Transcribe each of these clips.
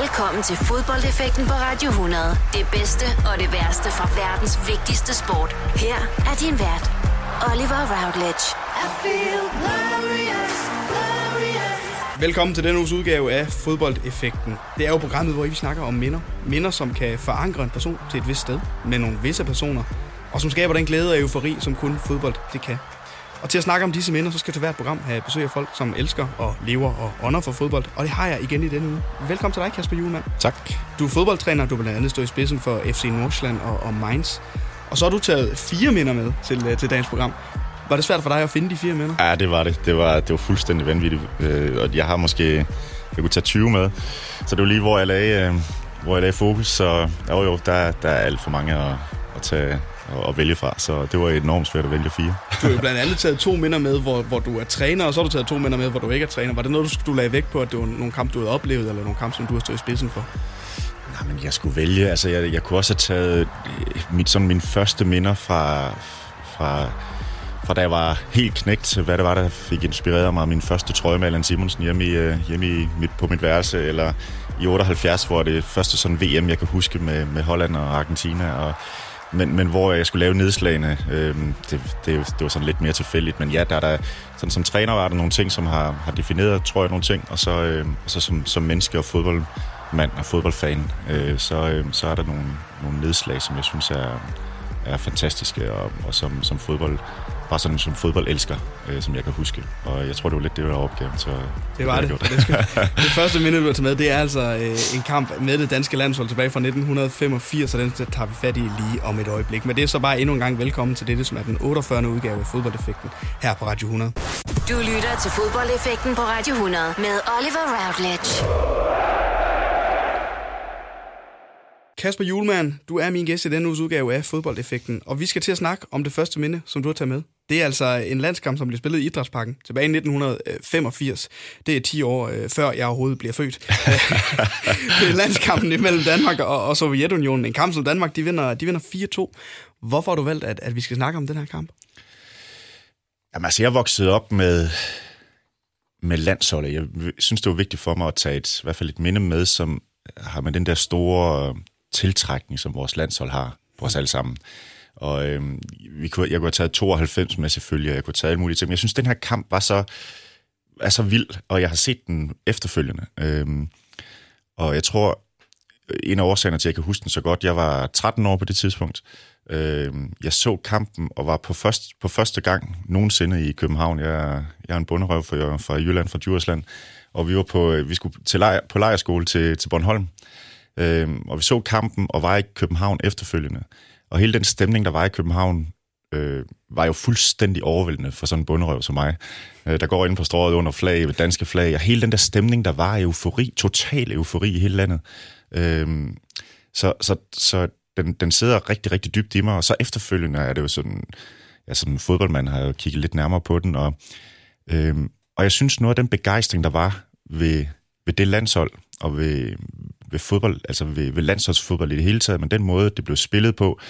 Velkommen til fodboldeffekten på Radio 100. Det bedste og det værste fra verdens vigtigste sport. Her er din vært, Oliver Routledge. I feel glorious, glorious. Velkommen til denne uges udgave af Fodboldeffekten. Det er jo programmet, hvor vi snakker om minder. Minder, som kan forankre en person til et vist sted med nogle visse personer, og som skaber den glæde og eufori, som kun fodbold det kan. Og til at snakke om disse minder, så skal til hvert program have besøg af folk, som elsker og lever og ånder for fodbold. Og det har jeg igen i denne uge. Velkommen til dig, Kasper Julemand. Tak. Du er fodboldtræner, du blandt andet står i spidsen for FC Nordsjælland og, og Mainz. Og så har du taget fire minder med til, øh, til dagens program. Var det svært for dig at finde de fire minder? Ja, det var det. Det var, det var fuldstændig vanvittigt. Øh, og jeg har måske... Jeg kunne tage 20 med. Så det var lige, hvor jeg lagde, øh, hvor jeg lagde fokus. Så jo, jo, der, der er alt for mange at, at tage, at vælge fra, så det var enormt svært at vælge fire. Du har jo blandt andet taget to minder med, hvor, hvor du er træner, og så har du taget to minder med, hvor du ikke er træner. Var det noget, du, du lagde vægt på, at det var nogle kampe, du havde oplevet, eller nogle kampe, som du har stået i spidsen for? Nej, men jeg skulle vælge. Altså, jeg, jeg kunne også have taget øh, mit, sådan mine første minder fra, fra, fra da jeg var helt knægt, hvad det var, der fik inspireret mig. Min første trøje med Allan Simonsen hjemme, i, øh, hjemme i mit, på mit værelse, eller i 78, hvor det første sådan VM, jeg kan huske med, med Holland og Argentina, og men, men hvor jeg skulle lave nedslagene, øh, det, det, det var sådan lidt mere tilfældigt. Men ja, der er der, sådan som træner var der nogle ting, som har, har defineret, tror jeg, nogle ting. Og så, øh, og så som, som menneske og fodboldmand og fodboldfan, øh, så, øh, så er der nogle, nogle nedslag, som jeg synes er, er fantastiske, og, og som, som fodbold bare sådan som fodboldelsker, øh, som jeg kan huske. Og jeg tror, det var lidt det, der var opgaven. Så det var det. Det, det, skal, det første minde, du har taget med, det er altså øh, en kamp med det danske landshold tilbage fra 1985, så den tager vi fat i lige om et øjeblik. Men det er så bare endnu en gang velkommen til det, som er den 48. udgave af Fodboldeffekten her på Radio 100. Du lytter til Fodboldeffekten på Radio 100 med Oliver Routledge. Kasper Julemand, du er min gæst i denne uges udgave af Fodboldeffekten, og vi skal til at snakke om det første minde, som du har taget med. Det er altså en landskamp, som blev spillet i Idrætsparken tilbage i 1985. Det er 10 år øh, før jeg overhovedet bliver født. det er landskampen imellem Danmark og, og Sovjetunionen. En kamp, som Danmark de vinder, de vinder 4-2. Hvorfor har du valgt, at, at vi skal snakke om den her kamp? Jamen altså, jeg voksede op med, med landsholdet. Jeg synes, det var vigtigt for mig at tage et, i hvert fald et minde med, som har med den der store tiltrækning, som vores landshold har på os alle sammen. Og øhm, vi kunne, jeg kunne have taget 92 med selvfølgelig, og jeg kunne have taget alle mulige ting. Men jeg synes, den her kamp var så, er så vild, og jeg har set den efterfølgende. Øh, og jeg tror, en af årsagerne til, at jeg kan huske den så godt, jeg var 13 år på det tidspunkt. Øh, jeg så kampen og var på, først, på første gang nogensinde i København. Jeg, jeg er en bunderøv fra, fra Jylland, fra Djursland. Og vi var på, vi skulle til lejr, på lejerskole til, til Bornholm. Øh, og vi så kampen og var i København efterfølgende. Og hele den stemning, der var i København, øh, var jo fuldstændig overvældende for sådan en bunderøv som mig, øh, der går ind på strået under flag, danske flag, og hele den der stemning, der var eufori, total eufori i hele landet. Øh, så, så, så den, den sidder rigtig, rigtig dybt i mig, og så efterfølgende er det jo sådan, ja, som fodboldmand har jeg kigget lidt nærmere på den, og, øh, og jeg synes noget af den begejstring, der var ved, ved det landshold, og ved, ved fodbold, altså ved, ved landsholdsfodbold i det hele taget, men den måde, det blev spillet på,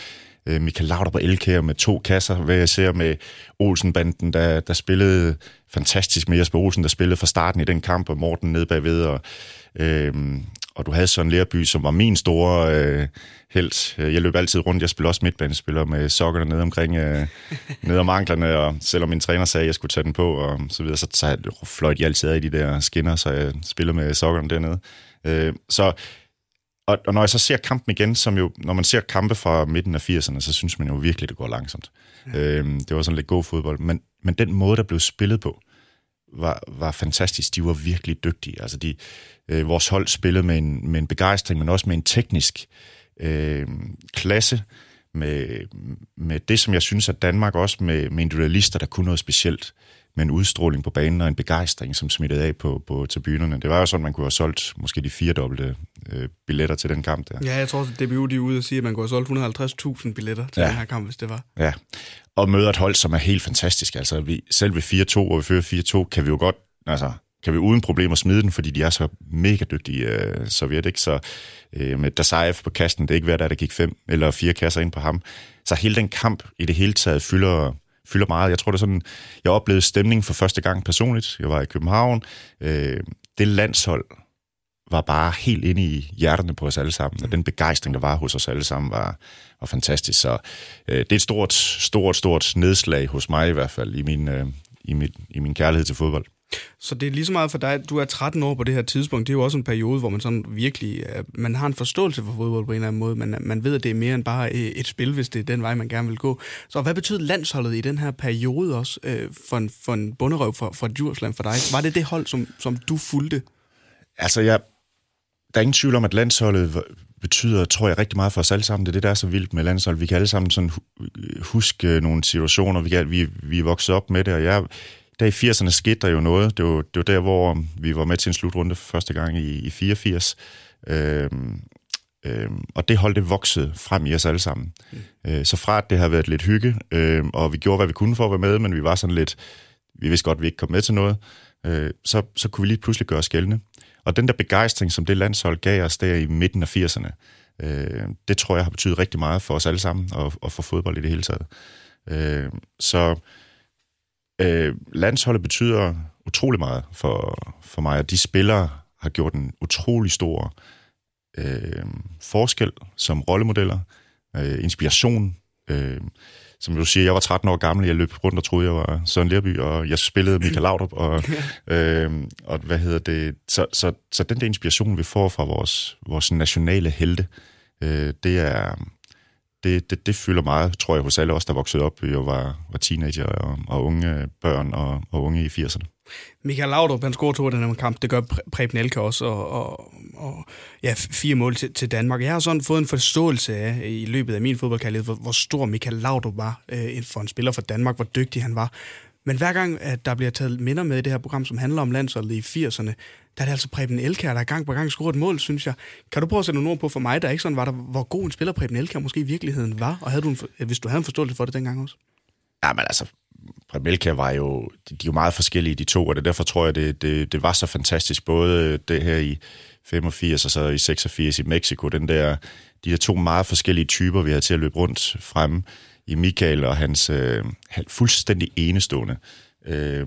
øh, Michael Lauder på Elkær med to kasser, hvad jeg ser med Olsenbanden, der, der spillede fantastisk med Jesper Olsen, der spillede fra starten i den kamp, og Morten nede bagved, og, øh, og du havde sådan en Lærby, som var min store øh, held. Jeg løb altid rundt, jeg spillede også midtbanespiller med sokkerne nede omkring, øh, nede om anklerne, og selvom min træner sagde, at jeg skulle tage den på, og så videre, så, så fløjt jeg altid af i de der skinner, så jeg spillede med sokkerne dernede. Øh, så, og, og når jeg så ser kampen igen, som jo, når man ser kampe fra midten af 80'erne, så synes man jo virkelig, det går langsomt. Ja. Øh, det var sådan lidt god fodbold, men, men den måde, der blev spillet på, var, var fantastisk. De var virkelig dygtige. Altså de, øh, vores hold spillede med en, med en begejstring, men også med en teknisk øh, klasse, med, med det, som jeg synes, at Danmark også med, med individualister, der kunne noget specielt med en udstråling på banen og en begejstring, som smittede af på, på tribunerne. Det var jo sådan, man kunne have solgt måske de fire dobbelte øh, billetter til den kamp der. Ja, jeg tror, at DBU de er ude og sige, at man kunne have solgt 150.000 billetter til ja. den her kamp, hvis det var. Ja, og møder et hold, som er helt fantastisk. Altså, vi, selv ved 4-2, og vi fører 4-2, kan vi jo godt, altså, kan vi uden problemer smide den, fordi de er så mega dygtige, øh, Sovjet, ikke? Så øh, med Dasaev på kasten, det er ikke hver dag, der gik fem eller fire kasser ind på ham. Så hele den kamp i det hele taget fylder fylder meget. Jeg tror, det er sådan, jeg oplevede stemningen for første gang personligt. Jeg var i København. Øh, det landshold, var bare helt inde i hjerterne på os alle sammen, og den begejstring, der var hos os alle sammen, var, var fantastisk. Så øh, det er et stort, stort, stort nedslag hos mig i hvert fald, i min, øh, i mit, i min kærlighed til fodbold. Så det er lige så meget for dig, du er 13 år på det her tidspunkt, det er jo også en periode, hvor man sådan virkelig, øh, man har en forståelse for fodbold på en eller anden måde, man, man ved, at det er mere end bare et spil, hvis det er den vej, man gerne vil gå. Så hvad betyder landsholdet i den her periode også øh, for, en, for en bunderøv for, for Djursland for dig? Var det det hold, som, som du fulgte? Altså, jeg, der er ingen tvivl om, at landsholdet betyder, tror jeg, rigtig meget for os alle sammen. Det er det, der er så vildt med landsholdet. Vi kan alle sammen sådan huske nogle situationer, vi, kan, vi, vi er vokset op med det, og jeg, der i 80'erne skete der jo noget. Det var, det var der, hvor vi var med til en slutrunde for første gang i, i 84. Øhm, øhm, og det holdt det vokset frem i os alle sammen. Mm. Øh, så fra at det har været lidt hygge, øh, og vi gjorde, hvad vi kunne for at være med, men vi var sådan lidt, vi vidste godt, at vi ikke kom med til noget, øh, så, så kunne vi lige pludselig gøre os gældende. Og den der begejstring, som det landshold gav os der i midten af 80'erne, øh, det tror jeg har betydet rigtig meget for os alle sammen, og, og for fodbold i det hele taget. Øh, så øh, landsholdet betyder utrolig meget for, for mig, og de spillere har gjort en utrolig stor øh, forskel som rollemodeller, øh, inspiration, øh, som du siger, jeg var 13 år gammel, jeg løb rundt og troede, jeg var Søren Lerby, og jeg spillede Michael Laudrup, og, øh, og hvad hedder det, så, så, så den der inspiration, vi får fra vores, vores nationale helte, øh, det er, det, det, det fylder meget, tror jeg, hos alle os, der voksede op og var, var teenager og, og unge børn og, og unge i 80'erne. Michael Laudrup, han scorer to i den her kamp. Det gør Preben Elke også, og, og, og ja, fire mål til, til Danmark. Jeg har sådan fået en forståelse af, i løbet af min fodboldkarriere, hvor, hvor stor Michael Laudrup var øh, for en spiller for Danmark, hvor dygtig han var. Men hver gang, at der bliver taget minder med i det her program, som handler om landsholdet i 80'erne, der er det altså Preben Elkær, der gang på gang scorer et mål, synes jeg. Kan du prøve at sætte nogle ord på for mig, der ikke sådan var der, hvor god en spiller Preben Elkær måske i virkeligheden var, og havde du en, hvis du havde en forståelse for det dengang også? Ja, men altså, Premelka var jo, de, de er jo meget forskellige, de to, og det derfor tror jeg, det, det, det var så fantastisk, både det her i 85 og så i 86 i Mexico, den der, de der to meget forskellige typer, vi havde til at løbe rundt frem i Michael og hans øh, fuldstændig enestående øh,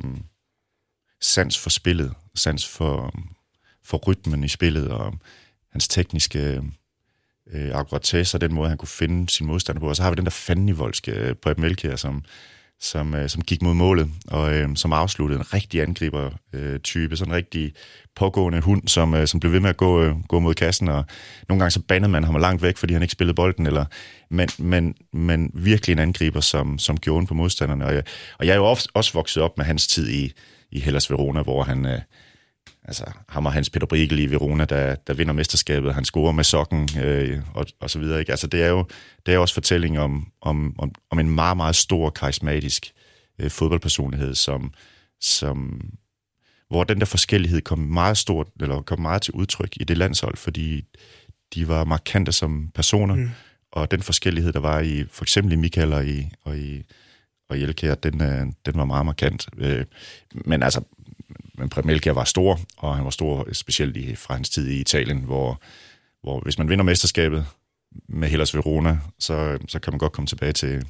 sans for spillet, sans for, for rytmen i spillet, og hans tekniske øh, akkuratesse og den måde, han kunne finde sin modstander på. Og så har vi den der fandenivoldske øh, Preben Melkjær, som, som, øh, som gik mod målet, og øh, som afsluttede en rigtig angriber-type, øh, sådan en rigtig pågående hund, som, øh, som blev ved med at gå, øh, gå mod kassen, og nogle gange så bandede man ham langt væk, fordi han ikke spillede bolden, eller, men, men, men virkelig en angriber, som, som gjorde på modstanderne. Og jeg, og jeg er jo også vokset op med hans tid i, i Hellas Verona, hvor han... Øh, altså ham og Hans Peter Brigel i Verona, der, der vinder mesterskabet, han scorer med sokken øh, og, og så videre. Ikke? Altså det er jo det er også fortælling om, om, om, om en meget, meget stor, karismatisk øh, fodboldpersonlighed, som, som, hvor den der forskellighed kom meget stort, eller kom meget til udtryk i det landshold, fordi de var markante som personer, mm. og den forskellighed, der var i for eksempel i Michael og i, og i, og i Elkjær, den, øh, den var meget markant. Øh, men altså, men Premelka var stor, og han var stor specielt i, fra hans tid i Italien, hvor, hvor hvis man vinder mesterskabet med Hellas Verona, så, så kan man godt komme tilbage til,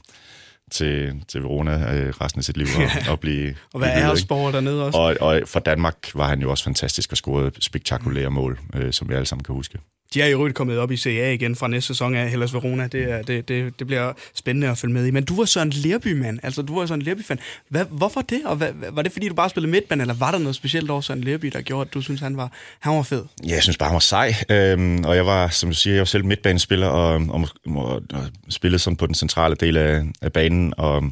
til, til Verona øh, resten af sit liv og, og blive... og hvad er spore dernede også? Og, og for Danmark var han jo også fantastisk og scorede spektakulære mål, øh, som vi alle sammen kan huske. De er i øvrigt kommet op i CA igen fra næste sæson af Hellas Verona. Det, er, det, det, det bliver spændende at følge med i. Men du var så en Lerby-mand. Altså, du var så en Lerby-fan. Hvad, hvorfor det? Og hvad, var det, fordi du bare spillede midtband, eller var der noget specielt over Søren Lerby, der gjorde, at du synes, han var, han var fed? Ja, jeg synes bare, han var sej. Øhm, og jeg var, som du siger, jeg var selv midtbanespiller, og, og, og, og spillede sådan på den centrale del af, af banen. Og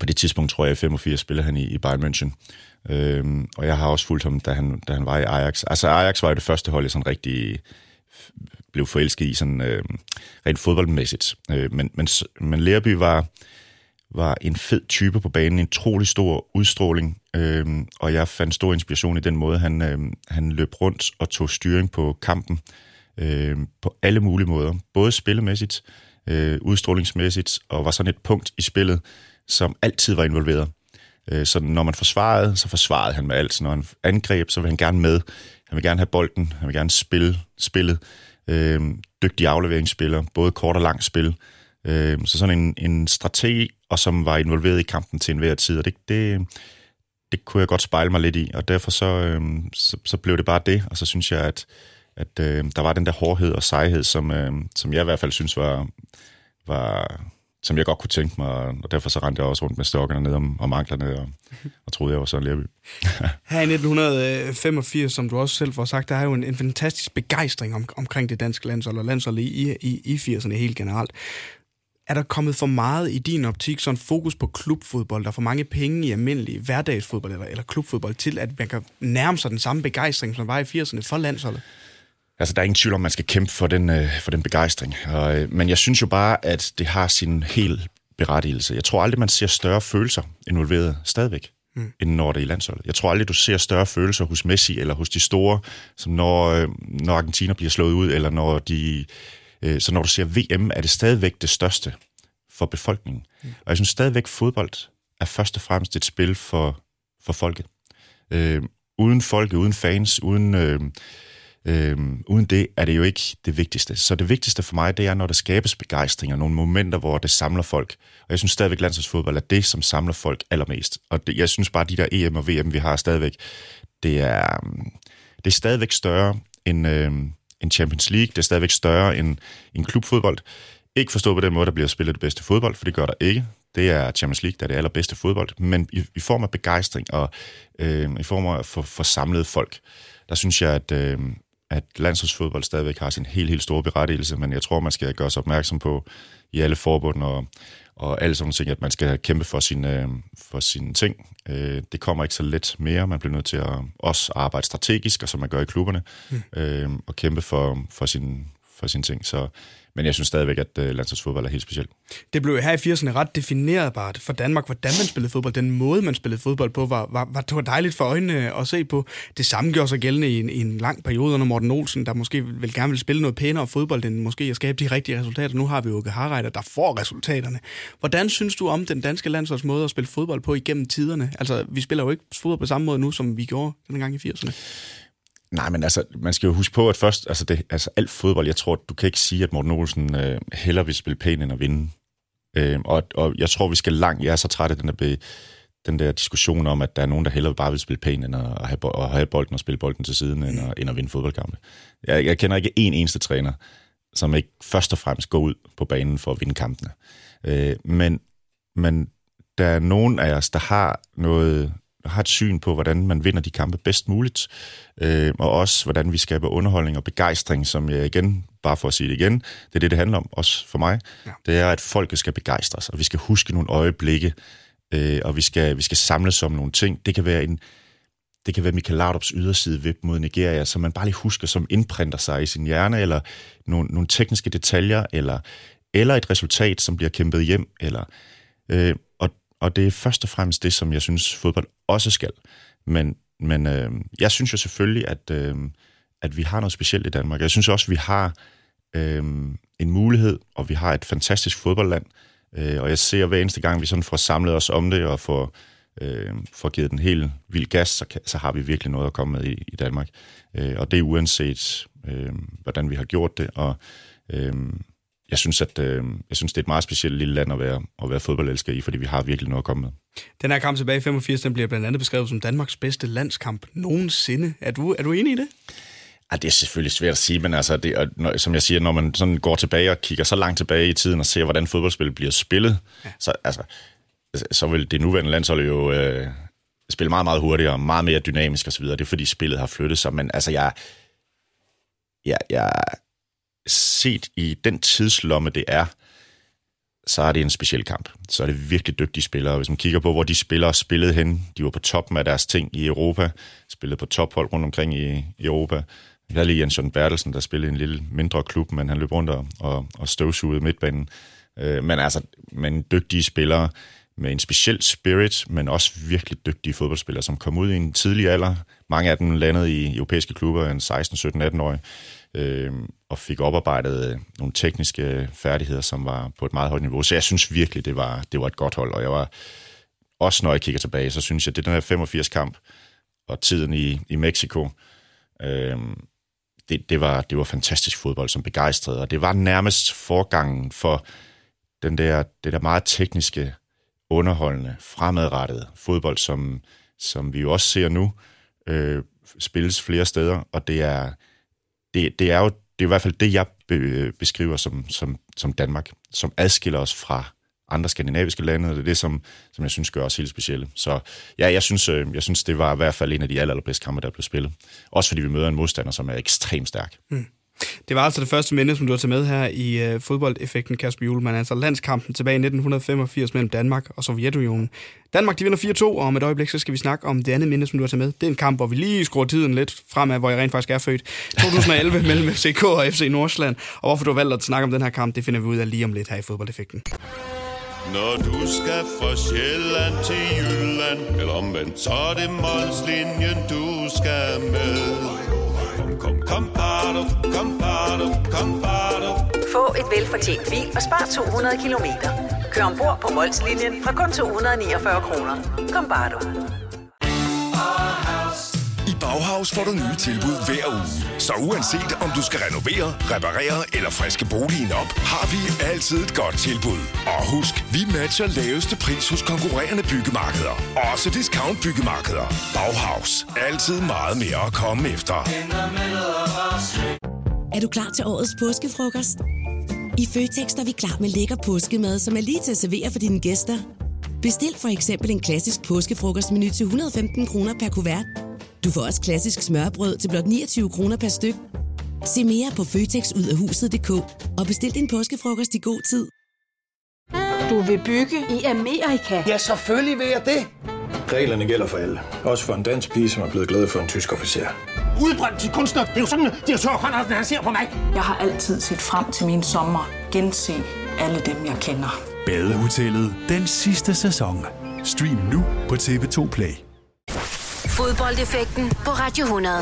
på det tidspunkt, tror jeg, i 85 spillede han i, i Bayern München. Øhm, og jeg har også fulgt ham, da han, da han var i Ajax. Altså, Ajax var jo det første hold, jeg sådan rigtig blev forelsket i sådan øh, rent fodboldmæssigt. Øh, men, men, men Lærby var, var en fed type på banen, en trolig stor udstråling, øh, og jeg fandt stor inspiration i den måde, han, øh, han løb rundt og tog styring på kampen øh, på alle mulige måder. Både spillemæssigt, øh, udstrålingsmæssigt, og var sådan et punkt i spillet, som altid var involveret. Øh, så når man forsvarede, så forsvarede han med alt. Så når han angreb, så ville han gerne med. Han vil gerne have bolden, han vil gerne spille spillet. Øh, dygtig afleveringsspiller, både kort og langt spil. Øh, så sådan en, en strategi, og som var involveret i kampen til enhver tid. Og det, det, det kunne jeg godt spejle mig lidt i, og derfor så, øh, så, så blev det bare det, og så synes jeg, at, at øh, der var den der hårdhed og sejhed, som, øh, som jeg i hvert fald synes var, var som jeg godt kunne tænke mig, og derfor så rendte jeg også rundt med stokkerne ned om, om anklerne, og, og troede, jeg var sådan Lerby. Her i 1985, som du også selv har sagt, der er jo en, en fantastisk begejstring om, omkring det danske landshold, og landsholdet i, i, i 80'erne helt generelt. Er der kommet for meget i din optik, sådan fokus på klubfodbold, der er for mange penge i almindelig hverdagsfodbold eller, eller klubfodbold, til at man kan nærme sig den samme begejstring, som var i 80'erne for landsholdet? Altså, der er ingen tvivl om, man skal kæmpe for den, øh, for den begejstring. Og, øh, men jeg synes jo bare, at det har sin helt berettigelse. Jeg tror aldrig, man ser større følelser involveret stadigvæk, mm. end når det er i landsholdet. Jeg tror aldrig, du ser større følelser hos Messi eller hos de store, som når, øh, når Argentina bliver slået ud, eller når de... Øh, så når du ser VM, er det stadigvæk det største for befolkningen. Mm. Og jeg synes stadigvæk, fodbold er først og fremmest et spil for, for folket. Øh, uden folket, uden fans, uden... Øh, Øhm, uden det er det jo ikke det vigtigste. Så det vigtigste for mig, det er, når der skabes begejstring og nogle momenter, hvor det samler folk. Og jeg synes stadigvæk, landsholdsfodbold er det, som samler folk allermest. Og det, jeg synes bare, de der EM og VM, vi har stadigvæk, det er, øhm, det er stadigvæk større end, øh, end Champions League. Det er stadigvæk større end, end klubfodbold. Ikke forstå på den måde, der bliver spillet det bedste fodbold, for det gør der ikke. Det er Champions League, der er det allerbedste fodbold. Men i, i form af begejstring og øh, i form af for, for samlede folk, der synes jeg, at, øh, at landsholdsfodbold stadigvæk har sin helt, helt store berettigelse, men jeg tror, man skal gøre sig opmærksom på i alle forbund og, og alle sådan ting, at man skal kæmpe for sine, øh, for sine ting. Øh, det kommer ikke så let mere. Man bliver nødt til at også arbejde strategisk, og som man gør i klubberne, mm. øh, og kæmpe for, for, sin, for sine ting. Så men jeg synes stadigvæk, at øh, landsholdsfodbold er helt specielt. Det blev her i 80'erne ret definerbart for Danmark, hvordan man spillede fodbold. Den måde, man spillede fodbold på, var, var, var, det var dejligt for øjnene at se på. Det samme gjorde sig gældende i en, i en lang periode under Morten Olsen, der måske vil gerne vil spille noget pænere fodbold, end måske at skabe de rigtige resultater. Nu har vi jo Harreiter, der får resultaterne. Hvordan synes du om den danske landsholds måde at spille fodbold på igennem tiderne? Altså, vi spiller jo ikke fodbold på samme måde nu, som vi gjorde den gang i 80'erne. Nej, men altså, man skal jo huske på, at først, altså, det, altså alt fodbold, jeg tror, du kan ikke sige, at Morten Olsen øh, hellere vil spille pænt end at vinde. Øh, og, og jeg tror, vi skal langt, jeg er så træt af den der, den der diskussion om, at der er nogen, der hellere bare vil spille pænt end at have, at have bolden og spille bolden til siden, end at, end at vinde fodboldkampe. Jeg, jeg kender ikke en eneste træner, som ikke først og fremmest går ud på banen for at vinde kampene. Øh, men, men der er nogen af os, der har noget, har et syn på, hvordan man vinder de kampe bedst muligt, øh, og også hvordan vi skaber underholdning og begejstring, som jeg igen, bare for at sige det igen, det er det, det handler om, også for mig. Ja. Det er, at folket skal begejstres, og vi skal huske nogle øjeblikke, øh, og vi skal, vi skal samles om nogle ting. Det kan være en det kan være Michael Laudrups yderside vip mod Nigeria, som man bare lige husker, som indprinter sig i sin hjerne, eller nogle, nogle tekniske detaljer, eller, eller et resultat, som bliver kæmpet hjem, eller øh, og det er først og fremmest det, som jeg synes, fodbold også skal. Men, men øh, jeg synes jo selvfølgelig, at, øh, at vi har noget specielt i Danmark. Jeg synes også, at vi har øh, en mulighed, og vi har et fantastisk fodboldland. Øh, og jeg ser hver eneste gang, vi sådan får samlet os om det, og får, øh, får givet den helt vild gas, så, så har vi virkelig noget at komme med i, i Danmark. Øh, og det er uanset, øh, hvordan vi har gjort det. Og øh, jeg synes, at øh, jeg synes, det er et meget specielt lille land at være, at være fodboldelsker i, fordi vi har virkelig noget at komme med. Den her kamp tilbage i 85, den bliver blandt andet beskrevet som Danmarks bedste landskamp nogensinde. Er du, er du enig i det? Ja, det er selvfølgelig svært at sige, men altså, det, når, som jeg siger, når man sådan går tilbage og kigger så langt tilbage i tiden og ser, hvordan fodboldspil bliver spillet, ja. så, altså, så vil det nuværende landshold jo øh, spille meget, meget hurtigere, meget mere dynamisk osv. Det er fordi spillet har flyttet sig, men altså, jeg, jeg, jeg, set i den tidslomme, det er, så er det en speciel kamp. Så er det virkelig dygtige spillere. Hvis man kigger på, hvor de spillere spillede hen, de var på toppen af deres ting i Europa, spillede på tophold rundt omkring i, Europa. Jeg havde lige Jens John Bertelsen, der spillede i en lille mindre klub, men han løb rundt og, og, og støvsugede midtbanen. Øh, men altså, men dygtige spillere med en speciel spirit, men også virkelig dygtige fodboldspillere, som kom ud i en tidlig alder. Mange af dem landede i europæiske klubber, en 16, 17, 18 år øh, og fik oparbejdet øh, nogle tekniske færdigheder, som var på et meget højt niveau. Så jeg synes virkelig, det var, det var et godt hold, og jeg var også, når jeg kigger tilbage, så synes jeg, at det den her 85-kamp og tiden i, i Mexico, øh, det, det, var, det var fantastisk fodbold, som begejstrede, og det var nærmest forgangen for den der, det der meget tekniske, underholdende, fremadrettede fodbold, som, som vi jo også ser nu, øh, spilles flere steder, og det er, det, det er jo det er i hvert fald det, jeg be, beskriver som, som, som Danmark, som adskiller os fra andre skandinaviske lande, og det er det, som, som jeg synes gør os helt specielle. Så ja, jeg synes, øh, jeg synes, det var i hvert fald en af de aller, allerbedste kampe, der blev spillet. Også fordi vi møder en modstander, som er ekstremt stærk. Mm. Det var altså det første minde, som du har taget med her i øh, fodboldeffekten, Kasper Julemand. Altså landskampen tilbage i 1985 mellem Danmark og Sovjetunionen. Danmark de vinder 4-2, og om et øjeblik så skal vi snakke om det andet minde, som du har taget med. Det er en kamp, hvor vi lige skruer tiden lidt fremad, hvor jeg rent faktisk er født. 2011 mellem FCK og FC Nordsjælland. Og hvorfor du har valgt at snakke om den her kamp, det finder vi ud af lige om lidt her i fodboldeffekten. Når du skal fra Sjælland til Jylland, eller omvendt, så er det Molslinjen, du skal med. Kom, kom, kom, kom, bado, kom, bado. Få et velfortjent bil og spar 200 kilometer. Kør ombord på Molslinjen fra kun 249 kroner. Kom, bare du. Bauhaus får du nye tilbud hver uge. Så uanset om du skal renovere, reparere eller friske boligen op, har vi altid et godt tilbud. Og husk, vi matcher laveste pris hos konkurrerende byggemarkeder. Også discount byggemarkeder. Bauhaus. Altid meget mere at komme efter. Er du klar til årets påskefrokost? I Føtex er vi klar med lækker påskemad, som er lige til at servere for dine gæster. Bestil for eksempel en klassisk påskefrokostmenu til 115 kroner per kuvert. Du får også klassisk smørbrød til blot 29 kroner per styk. Se mere på føtexudafhuset.dk og bestil din påskefrokost i god tid. Du vil bygge i Amerika? Ja, selvfølgelig vil jeg det. Reglerne gælder for alle. Også for en dansk pige, som er blevet glad for en tysk officer. Udbrændt til kunstner. Det er jo sådan, at direktør Conradsen, han ser på mig. Jeg har altid set frem til min sommer. Gense alle dem, jeg kender. Badehotellet den sidste sæson. Stream nu på TV2 Play. Fodboldeffekten på Radio 100.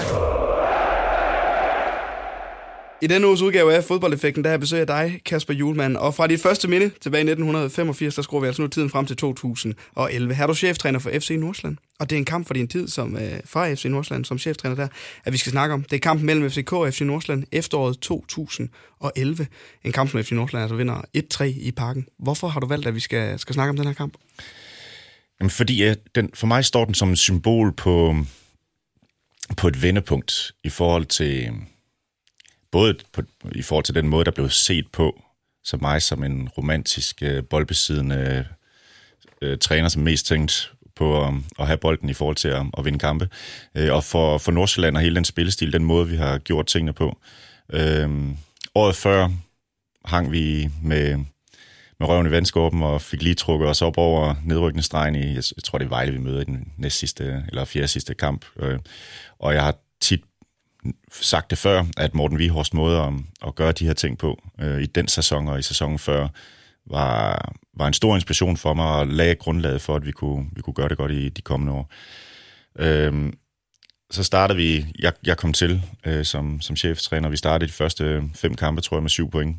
I denne uges udgave af Fodboldeffekten, der har jeg besøg af dig, Kasper Julemand. Og fra dit første minde tilbage i 1985, der skruer vi altså nu tiden frem til 2011. Her er du cheftræner for FC Nordsjælland. Og det er en kamp for din tid som, øh, fra FC Nordsjælland som cheftræner der, at vi skal snakke om. Det er kampen mellem FCK og FC Nordsjælland efteråret 2011. En kamp, som FC Nordsjælland altså vinder 1-3 i parken. Hvorfor har du valgt, at vi skal, skal snakke om den her kamp? Jamen, fordi jeg, den, for mig står den som et symbol på, på et vendepunkt i forhold til både på, i forhold til den måde, der blev set på som mig som en romantisk øh, boldbesiddende øh, træner, som mest tænkt på at, at have bolden i forhold til at, at vinde kampe. Øh, og for, for Nordsjælland og hele den spillestil, den måde, vi har gjort tingene på. Øh, året før hang vi med med røven i vandskåben og fik lige trukket os op over nedrykkende stregen i, jeg, tror det er Vejle, vi møder i den næst sidste, eller fjerde sidste kamp. Øh, og jeg har tit sagt det før, at Morten Vihorst måde at, at gøre de her ting på øh, i den sæson og i sæsonen før, var, var en stor inspiration for mig og lagde grundlaget for, at vi kunne, vi kunne gøre det godt i de kommende år. Øhm, så startede vi, jeg, jeg kom til øh, som, som cheftræner, vi startede de første fem kampe, tror jeg, med syv point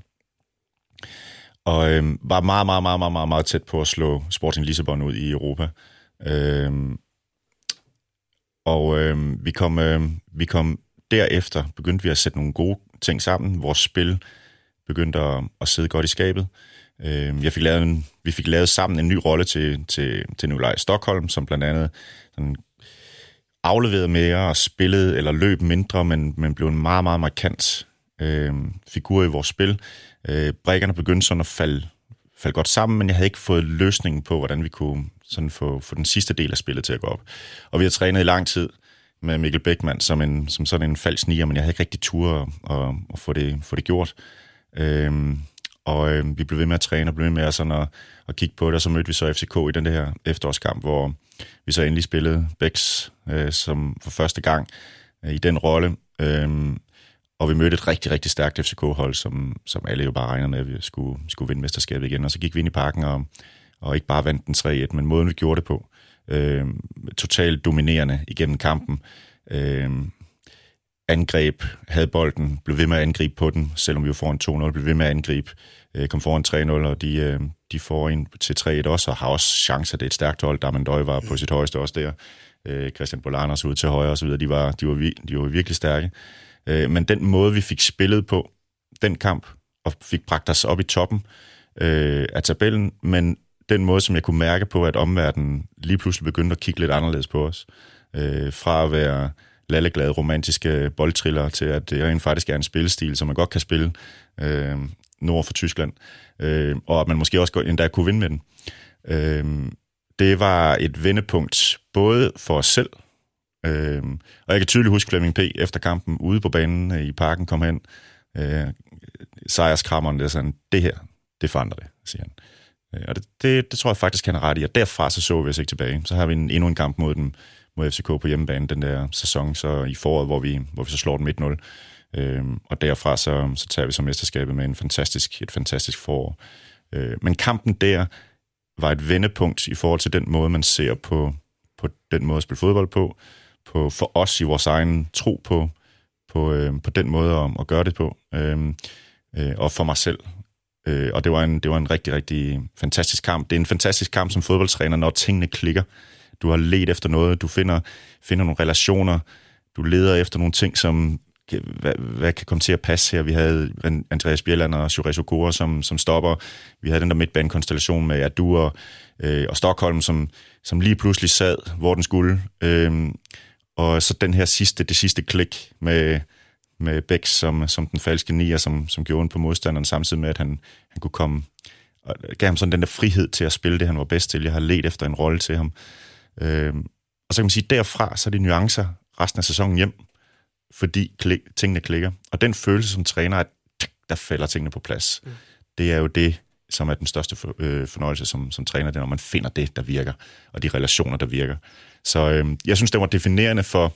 og øh, var meget, meget, meget, meget, meget, meget tæt på at slå Sporting Lissabon ud i Europa. Øh, og øh, vi, kom, øh, vi kom derefter, begyndte vi at sætte nogle gode ting sammen. Vores spil begyndte at, at sidde godt i skabet. Øh, jeg fik lavet en, vi fik lavet sammen en ny rolle til, til, til Nikolaj Stockholm, som blandt andet sådan, afleverede mere og spillede eller løb mindre, men, men blev en meget, meget markant øh, figur i vores spil. Øh, brækkerne begyndte sådan at falde, falde godt sammen, men jeg havde ikke fået løsningen på, hvordan vi kunne sådan få, få den sidste del af spillet til at gå op. Og vi har trænet i lang tid med Mikkel Beckmann som, en, som sådan en falsk nier, men jeg havde ikke rigtig tur at, at, at få, det, få det gjort. Øhm, og øh, vi blev ved med at træne og blev ved med at, sådan at, at kigge på det, og så mødte vi så FCK i den her efterårskamp, hvor vi så endelig spillede Becks øh, som for første gang øh, i den rolle. Øh, og vi mødte et rigtig, rigtig stærkt FCK-hold, som, som alle jo bare regner med, at vi skulle, skulle vinde mesterskabet igen. Og så gik vi ind i parken og, og ikke bare vandt den 3-1, men måden vi gjorde det på. Øh, totalt dominerende igennem kampen. Øh, angreb, havde bolden, blev ved med at angribe på den, selvom vi var foran 2-0, blev ved med at angribe, øh, kom foran 3-0, og de, øh, de får ind til 3-1 også, og har også chancer. Det er et stærkt hold. Damendøj var på sit højeste også der. Øh, Christian Bolanos ud til højre og så videre. De var, de var, de var virkelig stærke. Øh, men den måde, vi fik spillet på den kamp, og fik bragt os op i toppen øh, af tabellen, men den måde, som jeg kunne mærke på, at omverdenen lige pludselig begyndte at kigge lidt anderledes på os. Øh, fra at være lalleglade romantiske boldtriller til, at det rent faktisk er en spillestil, som man godt kan spille øh, nord for Tyskland, øh, og at man måske også endda kunne vinde med den. Øh, det var et vendepunkt, både for os selv, øh, og jeg kan tydeligt huske Flemming P. efter kampen ude på banen øh, i parken kom hen, øh, sejrskrammeren, der sådan, det her, det forandrer det, siger han. Øh, og det, det, det tror jeg faktisk, han har ret i, og derfra så så vi os ikke tilbage. Så har vi en, endnu en kamp mod dem, mod FCK på hjemmebane den der sæson, så i foråret, hvor vi, hvor vi så slår dem 1-0. Øhm, og derfra så, så tager vi så mesterskabet med en fantastisk, et fantastisk forår. Øh, men kampen der var et vendepunkt i forhold til den måde, man ser på, på den måde at spille fodbold på, på for os i vores egen tro på, på, øh, på den måde at, at gøre det på, øh, øh, og for mig selv. Øh, og det var, en, det var en rigtig, rigtig fantastisk kamp. Det er en fantastisk kamp som fodboldtræner, når tingene klikker. Du har let efter noget, du finder, finder nogle relationer, du leder efter nogle ting, som hvad, hvad kan komme til at passe her? Vi havde Andreas Bjelland og Jures Okora som, som stopper. Vi havde den der midtbanekonstellation med Adu og, øh, og Stockholm, som, som lige pludselig sad, hvor den skulle. Øh, og så den her sidste, det sidste klik med, med Bæk som, som den falske nier, som, som gjorde på modstanderen, samtidig med, at han, han kunne komme og gav ham sådan den der frihed til at spille det, han var bedst til. Jeg har let efter en rolle til ham. Øhm, og så kan man sige, derfra så er det nuancer resten af sæsonen hjem, fordi klik, tingene klikker. Og den følelse som træner, at der falder tingene på plads, mm. det er jo det, som er den største for, øh, fornøjelse som, som træner, det er, når man finder det, der virker, og de relationer, der virker. Så øh, jeg synes, det var definerende for,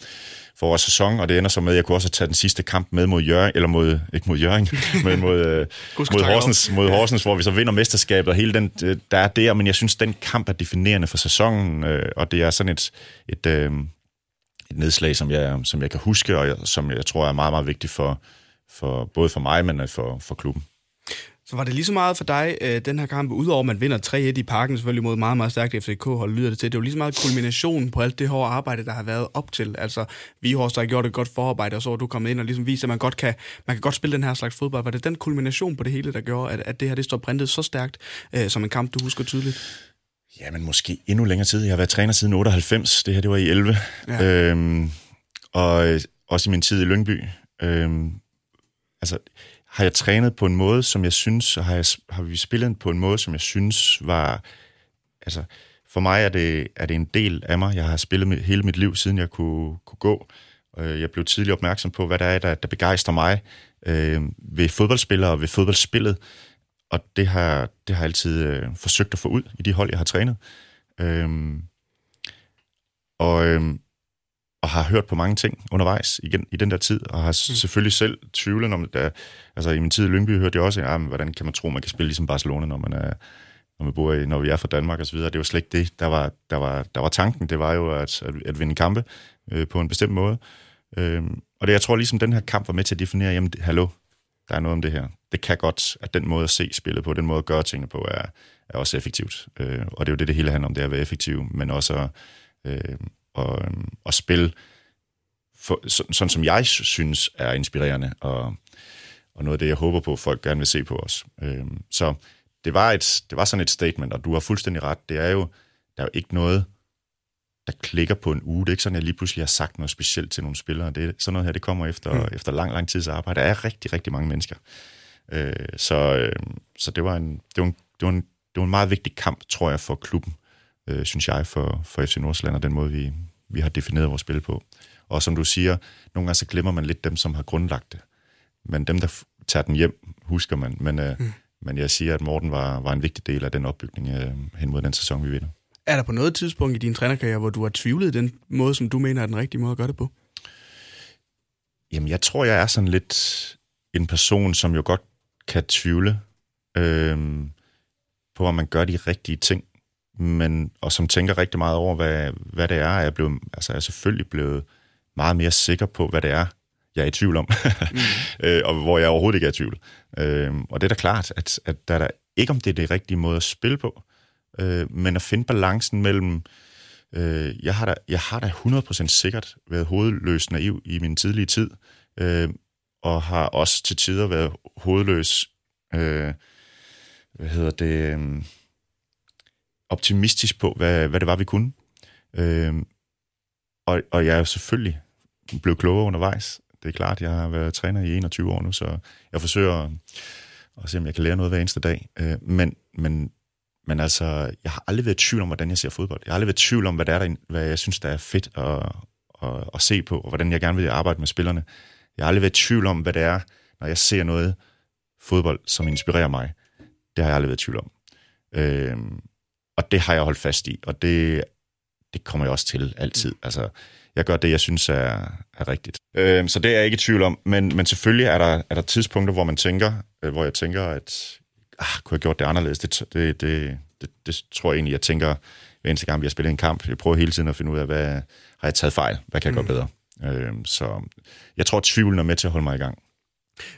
for vores sæson, og det ender så med, at jeg kunne også tage den sidste kamp med mod Jørgen, eller mod, ikke mod Jørgen, men mod, øh, mod, Horsens, mod Horsens, hvor vi så vinder mesterskabet, og hele den, øh, der er der, men jeg synes, den kamp er definerende for sæsonen, øh, og det er sådan et, et, øh, et nedslag, som jeg, som jeg kan huske, og jeg, som jeg tror er meget, meget vigtigt for, for både for mig, men for, for klubben. Så var det lige så meget for dig, øh, den her kamp, udover at man vinder 3-1 i parken, selvfølgelig mod meget, meget stærkt FCK-hold, lyder det til. Det var lige så meget kulminationen på alt det hårde arbejde, der har været op til. Altså, vi har også gjort et godt forarbejde, og så er du kommet ind og ligesom viser, at man godt kan, man kan godt spille den her slags fodbold. Var det den kulmination på det hele, der gjorde, at, at det her det står printet så stærkt, øh, som en kamp, du husker tydeligt? Ja, men måske endnu længere tid. Jeg har været træner siden 98. Det her, det var i 11. Ja. Øhm, og øh, også i min tid i Lyngby. Øhm, altså, har jeg trænet på en måde, som jeg synes, og har, jeg, har vi spillet på en måde, som jeg synes var... Altså, for mig er det, er det en del af mig. Jeg har spillet med, hele mit liv, siden jeg kunne, kunne gå. Øh, jeg blev tidligt opmærksom på, hvad der er, der, der begejstrer mig øh, ved fodboldspillere og ved fodboldspillet. Og det har, det har jeg altid øh, forsøgt at få ud i de hold, jeg har trænet. Øh, og, øh, og har hørt på mange ting undervejs igen i den der tid, og har mm. selvfølgelig selv tvivlet om det. Altså i min tid i Lyngby hørte jeg også, ja, men, hvordan kan man tro, man kan spille ligesom Barcelona, når man er når, man bor i, når vi er fra Danmark osv. Det var slet ikke det, der var, der var, der var tanken. Det var jo at, at, at vinde kampe øh, på en bestemt måde. Øh, og det, jeg tror ligesom, den her kamp var med til at definere, jamen, hallo, der er noget om det her. Det kan godt, at den måde at se spillet på, den måde at gøre tingene på, er, er også effektivt. Øh, og det er jo det, det hele handler om, det er at være effektiv, men også at, øh, og, at spille for, så, sådan, som jeg synes er inspirerende, og, og noget af det, jeg håber på, folk gerne vil se på os. Øh, så det var, et, det var sådan et statement, og du har fuldstændig ret. Det er jo, der er jo ikke noget, der klikker på en uge. Det er ikke sådan, at jeg lige pludselig har sagt noget specielt til nogle spillere. Det, sådan noget her, det kommer efter, mm. efter lang, lang tids arbejde. Der er rigtig, rigtig mange mennesker. Øh, så øh, så det, var en, det, var en, det, var en, det var en meget vigtig kamp, tror jeg, for klubben, øh, synes jeg, for, for FC Nordsjælland, og den måde, vi, vi har defineret vores spil på. Og som du siger, nogle gange så glemmer man lidt dem, som har grundlagt det. Men dem, der tager den hjem, husker man. Men, øh, mm. men jeg siger, at Morten var, var en vigtig del af den opbygning øh, hen mod den sæson, vi vinder. Er der på noget tidspunkt i din trænerkarriere, hvor du har tvivlet den måde, som du mener er den rigtige måde at gøre det på? Jamen, jeg tror, jeg er sådan lidt en person, som jo godt kan tvivle øh, på, om man gør de rigtige ting, men, og som tænker rigtig meget over, hvad, hvad det er. Jeg blevet, altså, jeg er selvfølgelig blevet meget mere sikker på, hvad det er, jeg er i tvivl om, mm. øh, og hvor jeg overhovedet ikke er i tvivl. Øh, og det er da klart, at, at der er der ikke, om det er det rigtige måde at spille på, øh, men at finde balancen mellem, øh, jeg, har da, jeg har da 100% sikkert været hovedløs naiv i min tidlige tid, øh, og har også til tider været hovedløs, øh, hvad hedder det, øh, optimistisk på, hvad, hvad det var, vi kunne. Øh, og, og jeg er selvfølgelig blevet klogere undervejs. Det er klart, jeg har været træner i 21 år nu, så jeg forsøger at se, om jeg kan lære noget hver eneste dag. Øh, men, men, men altså, jeg har aldrig været i tvivl om, hvordan jeg ser fodbold. Jeg har aldrig været i tvivl om, hvad, det er, der, hvad jeg synes, der er fedt at, at, at se på, og hvordan jeg gerne vil arbejde med spillerne. Jeg har aldrig været i tvivl om, hvad det er, når jeg ser noget fodbold, som inspirerer mig. Det har jeg aldrig været i tvivl om. Øh, og det har jeg holdt fast i, og det, det kommer jeg også til altid. Altså, jeg gør det, jeg synes er, er rigtigt. Øh, så det er jeg ikke i tvivl om, men, men selvfølgelig er der, er der tidspunkter, hvor man tænker, øh, hvor jeg tænker, at ah, kunne jeg gjort det anderledes? Det, det, det, det, det tror jeg egentlig, jeg tænker, hver eneste gang, vi har spillet en kamp. Jeg prøver hele tiden at finde ud af, hvad har jeg taget fejl? Hvad kan jeg mm. gøre bedre? Øh, så jeg tror, tvivlen er med til at holde mig i gang.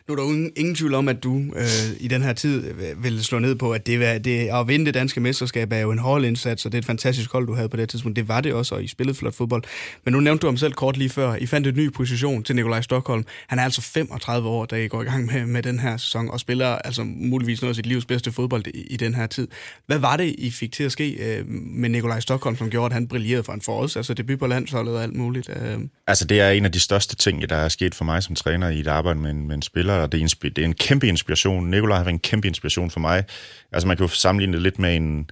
Nu er der ingen, ingen tvivl om, at du øh, i den her tid øh, vil slå ned på, at det, det, at vinde det danske mesterskab er jo en holdindsats, og det er et fantastisk hold, du havde på det tidspunkt. Det var det også, og I spillede flot fodbold. Men nu nævnte du ham selv kort lige før. I fandt en ny position til Nikolaj Stockholm. Han er altså 35 år, da I går i gang med, med den her sæson, og spiller altså muligvis noget af sit livs bedste fodbold i, i den her tid. Hvad var det, I fik til at ske øh, med Nikolaj Stockholm, som gjorde, at han brillerede for en forårs, altså debut på landsholdet og alt muligt? Øh. Altså det er en af de største ting, der er sket for mig som træner i et arbejde med en, med en spiller, og det er, det er en kæmpe inspiration. Nikolaj har været en kæmpe inspiration for mig. Altså man kan jo sammenligne det lidt med en,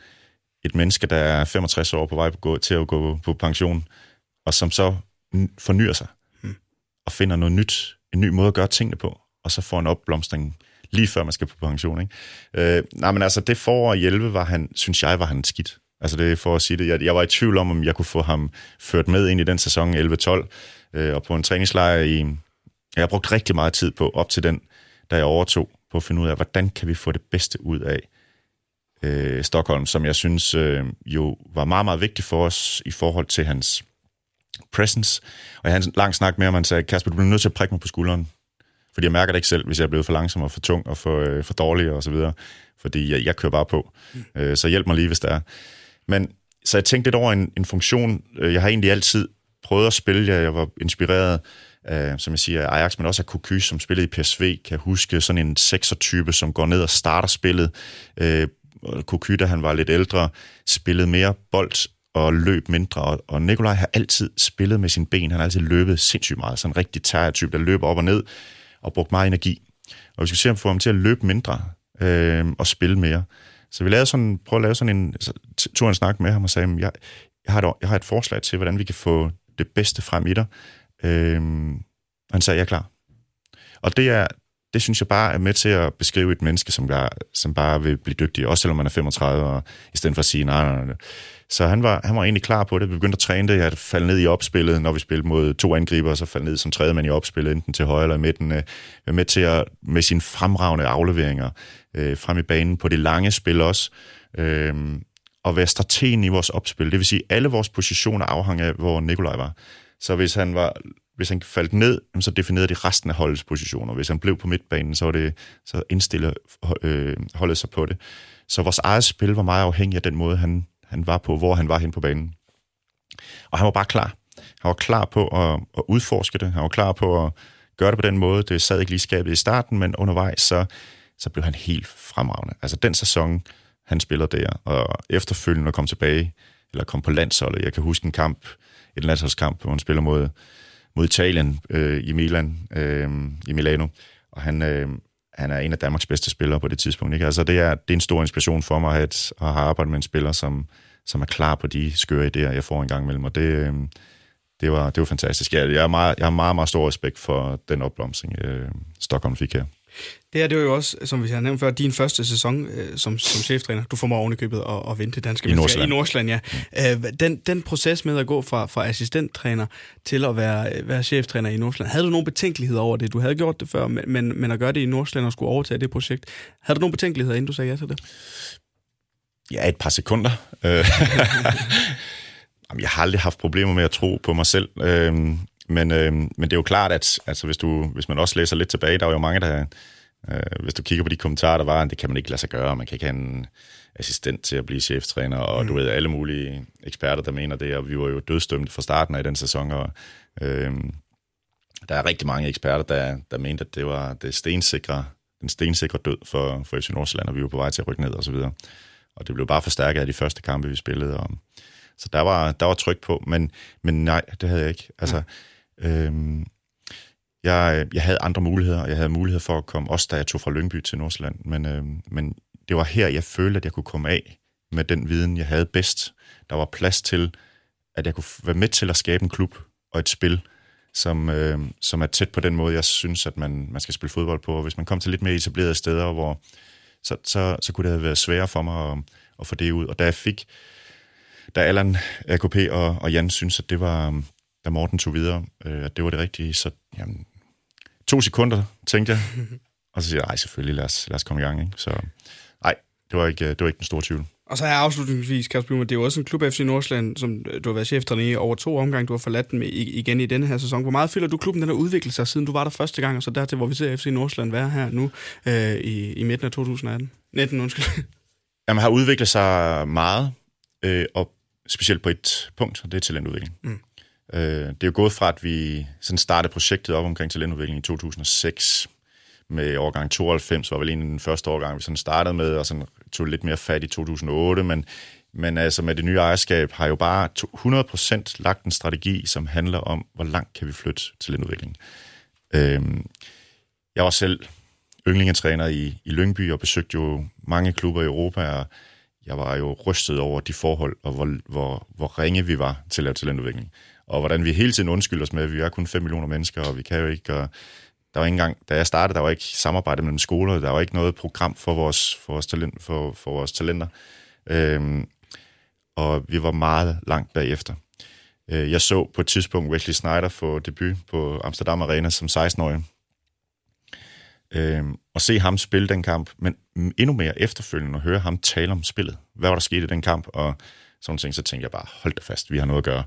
et menneske, der er 65 år på vej på, gå, til at gå på pension, og som så fornyer sig hmm. og finder noget nyt, en ny måde at gøre tingene på, og så får en opblomstring lige før man skal på pension. Ikke? Øh, nej, men altså det forår i 11 var han, synes jeg, var han skidt. Altså det er for at sige det. Jeg, jeg var i tvivl om, om jeg kunne få ham ført med ind i den sæson 11-12, øh, og på en træningslejr i, jeg har brugt rigtig meget tid på, op til den, da jeg overtog, på at finde ud af, hvordan kan vi få det bedste ud af øh, Stockholm, som jeg synes øh, jo var meget, meget vigtigt for os i forhold til hans presence. Og jeg havde en lang snak med ham, og han sagde, Kasper, du bliver nødt til at prikke mig på skulderen. Fordi jeg mærker det ikke selv, hvis jeg er blevet for langsom og for tung og for, øh, for dårlig og så videre. Fordi jeg, jeg kører bare på. Mm. Øh, så hjælp mig lige, hvis det er. Men så jeg tænkte lidt over en, en funktion. Øh, jeg har egentlig altid prøvet at spille. Jeg, jeg var inspireret øh, som jeg siger, Ajax, men også af Cocu, som spillede i PSV, kan huske sådan en 6'er-type, som går ned og starter spillet. Øh, Cocu, da han var lidt ældre, spillede mere bold og løb mindre, og, og Nikolaj har altid spillet med sine ben, han har altid løbet sindssygt meget, sådan en rigtig terrier-type, der løber op og ned og brugt meget energi. Og vi skal se, om vi får ham til at løbe mindre øh, og spille mere. Så vi lavede sådan, prøvede at lave sådan en, så tog en snak med ham og sagde, jeg, jeg, har et, jeg har et forslag til, hvordan vi kan få det bedste frem i dig. Øh, han sagde, jeg er klar. Og det er, det synes jeg bare er med til at beskrive et menneske, som, der, som bare vil blive dygtig, også selvom man er 35, og i stedet for at sige nej, nej, nej. Så han var, han var egentlig klar på det. Vi begyndte at træne det. Jeg faldt ned i opspillet, når vi spillede mod to angriber, så faldt ned som tredje mand i opspillet, enten til højre eller midten. Øh, var med til at, med sine fremragende afleveringer øh, frem i banen på det lange spil også, øh, og være strategen i vores opspil. Det vil sige, at alle vores positioner afhang af, hvor Nikolaj var. Så hvis han var hvis han faldt ned, så definerede de resten af holdets positioner. Hvis han blev på midtbanen, så, var det, så indstillede øh, holdet sig på det. Så vores eget spil var meget afhængig af den måde, han, han var på, hvor han var hen på banen. Og han var bare klar. Han var klar på at, at udforske det. Han var klar på at gøre det på den måde. Det sad ikke lige skabet i starten, men undervejs, så, så blev han helt fremragende. Altså den sæson, han spillede der, og efterfølgende kom tilbage, eller kom på landsholdet. Jeg kan huske en kamp, en landsholdskamp, hvor han spiller mod, mod Italien øh, i Milan, øh, i Milano, og han, øh, han er en af Danmarks bedste spillere på det tidspunkt. Ikke? Altså, det er, det er en stor inspiration for mig at, at have arbejdet med en spiller, som, som er klar på de skøre idéer, jeg får en gang imellem, og det, øh, det, var, det var fantastisk. Jeg, jeg, har meget, jeg har meget, meget stor respekt for den opblomstring, øh, Stockholm fik her. Det her det var jo også, som vi har nævnt før, din første sæson øh, som, som cheftræner. Du får mig ovenikøbet at, at vinde det danske I Nordsjælland. I Nordsjælland, ja. Mm. Øh, den, den proces med at gå fra, fra assistenttræner til at være, være cheftræner i Nordsjælland, havde du nogle betænkeligheder over det? Du havde gjort det før, men, men, at gøre det i Nordsjælland og skulle overtage det projekt, havde du nogle betænkeligheder, inden du sagde ja til det? Ja, et par sekunder. Øh, jeg har aldrig haft problemer med at tro på mig selv. Øh, men, øh, men det er jo klart, at altså, hvis, du, hvis man også læser lidt tilbage, der er jo mange, der Øh, hvis du kigger på de kommentarer, der var, det kan man ikke lade sig gøre, man kan ikke have en assistent til at blive cheftræner, og mm. du ved, alle mulige eksperter, der mener det, og vi var jo dødstømte fra starten af den sæson, og øh, der er rigtig mange eksperter, der, der mente, at det var det stensikre, den stensikre død for, for FC Nordsjælland, og vi var på vej til at rykke ned og så videre. og det blev bare forstærket af de første kampe, vi spillede. Og, så der var, der var tryk på, men, men nej, det havde jeg ikke. Altså, øhm, jeg, øh, jeg havde andre muligheder, og jeg havde mulighed for at komme, også da jeg tog fra Lyngby til Nordsjælland, men, øh, men det var her, jeg følte, at jeg kunne komme af med den viden, jeg havde bedst. Der var plads til, at jeg kunne være med til at skabe en klub og et spil, som, øh, som er tæt på den måde, jeg synes, at man, man skal spille fodbold på. Og hvis man kom til lidt mere etablerede steder, hvor, så, så, så kunne det have været sværere for mig at, at få det ud. Og da jeg fik, da Allan, AKP og, og Jan synes, at det var, da Morten tog videre, øh, at det var det rigtige, så jamen, to sekunder, tænkte jeg. Og så siger jeg, nej, selvfølgelig, lad os, lad os komme i gang. Ikke? Så nej, det var ikke, det var ikke en stor tvivl. Og så er afslutningsvis, Kasper Blume, det er jo også en klub FC Nordsjælland, som du har været cheftræner i over to omgange. Du har forladt den igen i denne her sæson. Hvor meget føler du, klubben den har udviklet sig, siden du var der første gang, og så dertil, hvor vi ser FC Nordsjælland være her nu øh, i, i midten af 2018? 19, undskyld. Jamen, har udviklet sig meget, øh, og specielt på et punkt, og det er talentudvikling. Mm. Øh, det er jo gået fra, at vi sådan startede projektet op omkring talentudvikling i 2006, med årgang 92, var vel en af den første årgang, vi sådan startede med, og sådan tog lidt mere fat i 2008, men, men altså med det nye ejerskab har jo bare 100% lagt en strategi, som handler om, hvor langt kan vi flytte til en udvikling. Øhm, jeg var selv yndlingetræner i, i Lyngby og besøgte jo mange klubber i Europa, og jeg var jo rystet over de forhold, og hvor, hvor, hvor ringe vi var til at lave talentudvikling. Og hvordan vi hele tiden undskylder os med, at vi er kun 5 millioner mennesker, og vi kan jo ikke... Og, der var ikke engang, da jeg startede, der var ikke samarbejde mellem skoler, der var ikke noget program for vores, for vores, talent, for, for vores talenter. Øhm, og vi var meget langt bagefter. Øh, jeg så på et tidspunkt Wesley Snyder få debut på Amsterdam Arena som 16-årig. Øhm, og se ham spille den kamp, men endnu mere efterfølgende at høre ham tale om spillet. Hvad var der sket i den kamp? Og sådan ting, så tænker jeg bare, hold da fast, vi har noget at gøre.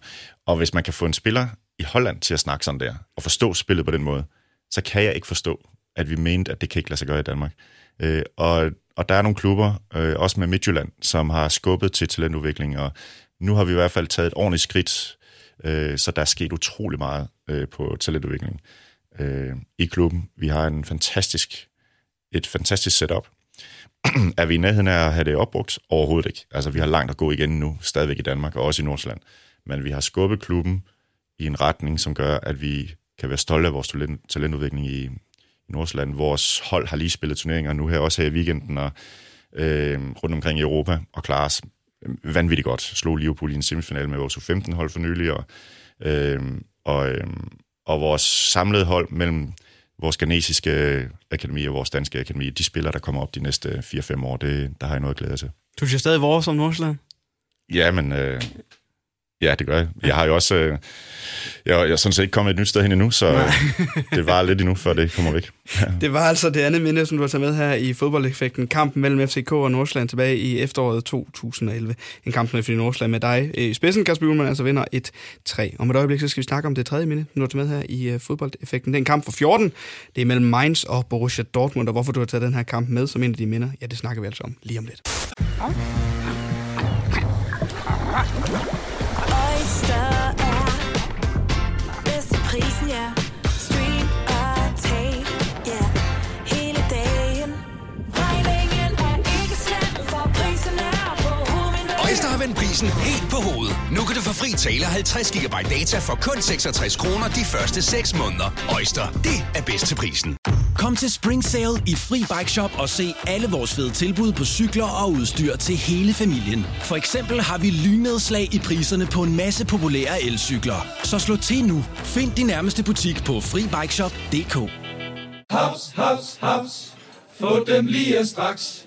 Og hvis man kan få en spiller i Holland til at snakke sådan der, og forstå spillet på den måde, så kan jeg ikke forstå, at vi mente, at det kan ikke lade sig gøre i Danmark. Øh, og, og der er nogle klubber, øh, også med Midtjylland, som har skubbet til talentudvikling, og nu har vi i hvert fald taget et ordentligt skridt, øh, så der er sket utrolig meget øh, på talentudvikling øh, i klubben. Vi har en fantastisk, et fantastisk setup. er vi i nærheden af at have det opbrugt? Overhovedet ikke. Altså, vi har langt at gå igen nu, stadigvæk i Danmark, og også i Nordsjælland. Men vi har skubbet klubben i en retning, som gør, at vi kan være stolte af vores talent, talentudvikling i, i Nordsjælland. Vores hold har lige spillet turneringer nu her, også her i weekenden, og øh, rundt omkring i Europa, og klarer os øh, vanvittigt godt. Slog Liverpool i en semifinal med vores U15-hold for nylig, og, øh, og, øh, og vores samlede hold mellem vores ghanesiske akademi og vores danske akademi, de spillere, der kommer op de næste 4-5 år, det, der har jeg noget at glæde til. Du siger stadig vores som Nordsjælland? Ja, men øh, Ja, det gør jeg. Jeg har jo også... Øh, jeg, jeg er sådan set ikke kommet et nyt sted hen endnu, så øh, det var lidt endnu, før det kommer væk. det var altså det andet minde, som du har taget med her i fodboldeffekten. Kampen mellem FCK og Nordsjælland tilbage i efteråret 2011. En kamp med Nordsjælland med dig i spidsen, Kasper Juhlmann, altså vinder 1-3. Om et øjeblik, så skal vi snakke om det tredje minde, du har taget med her i uh, fodboldeffekten. Det er en kamp for 14. Det er mellem Mainz og Borussia Dortmund, og hvorfor du har taget den her kamp med som en af de minder, ja, det snakker vi altså om lige om lidt. vendt prisen helt på hovedet. Nu kan du få fri tale 50 GB data for kun 66 kroner de første 6 måneder. Øjster, det er bedst til prisen. Kom til Spring Sale i Fri Bike Shop og se alle vores fede tilbud på cykler og udstyr til hele familien. For eksempel har vi lynedslag i priserne på en masse populære elcykler. Så slå til nu. Find din nærmeste butik på FriBikeShop.dk Haps, haps, haps. Få dem lige straks.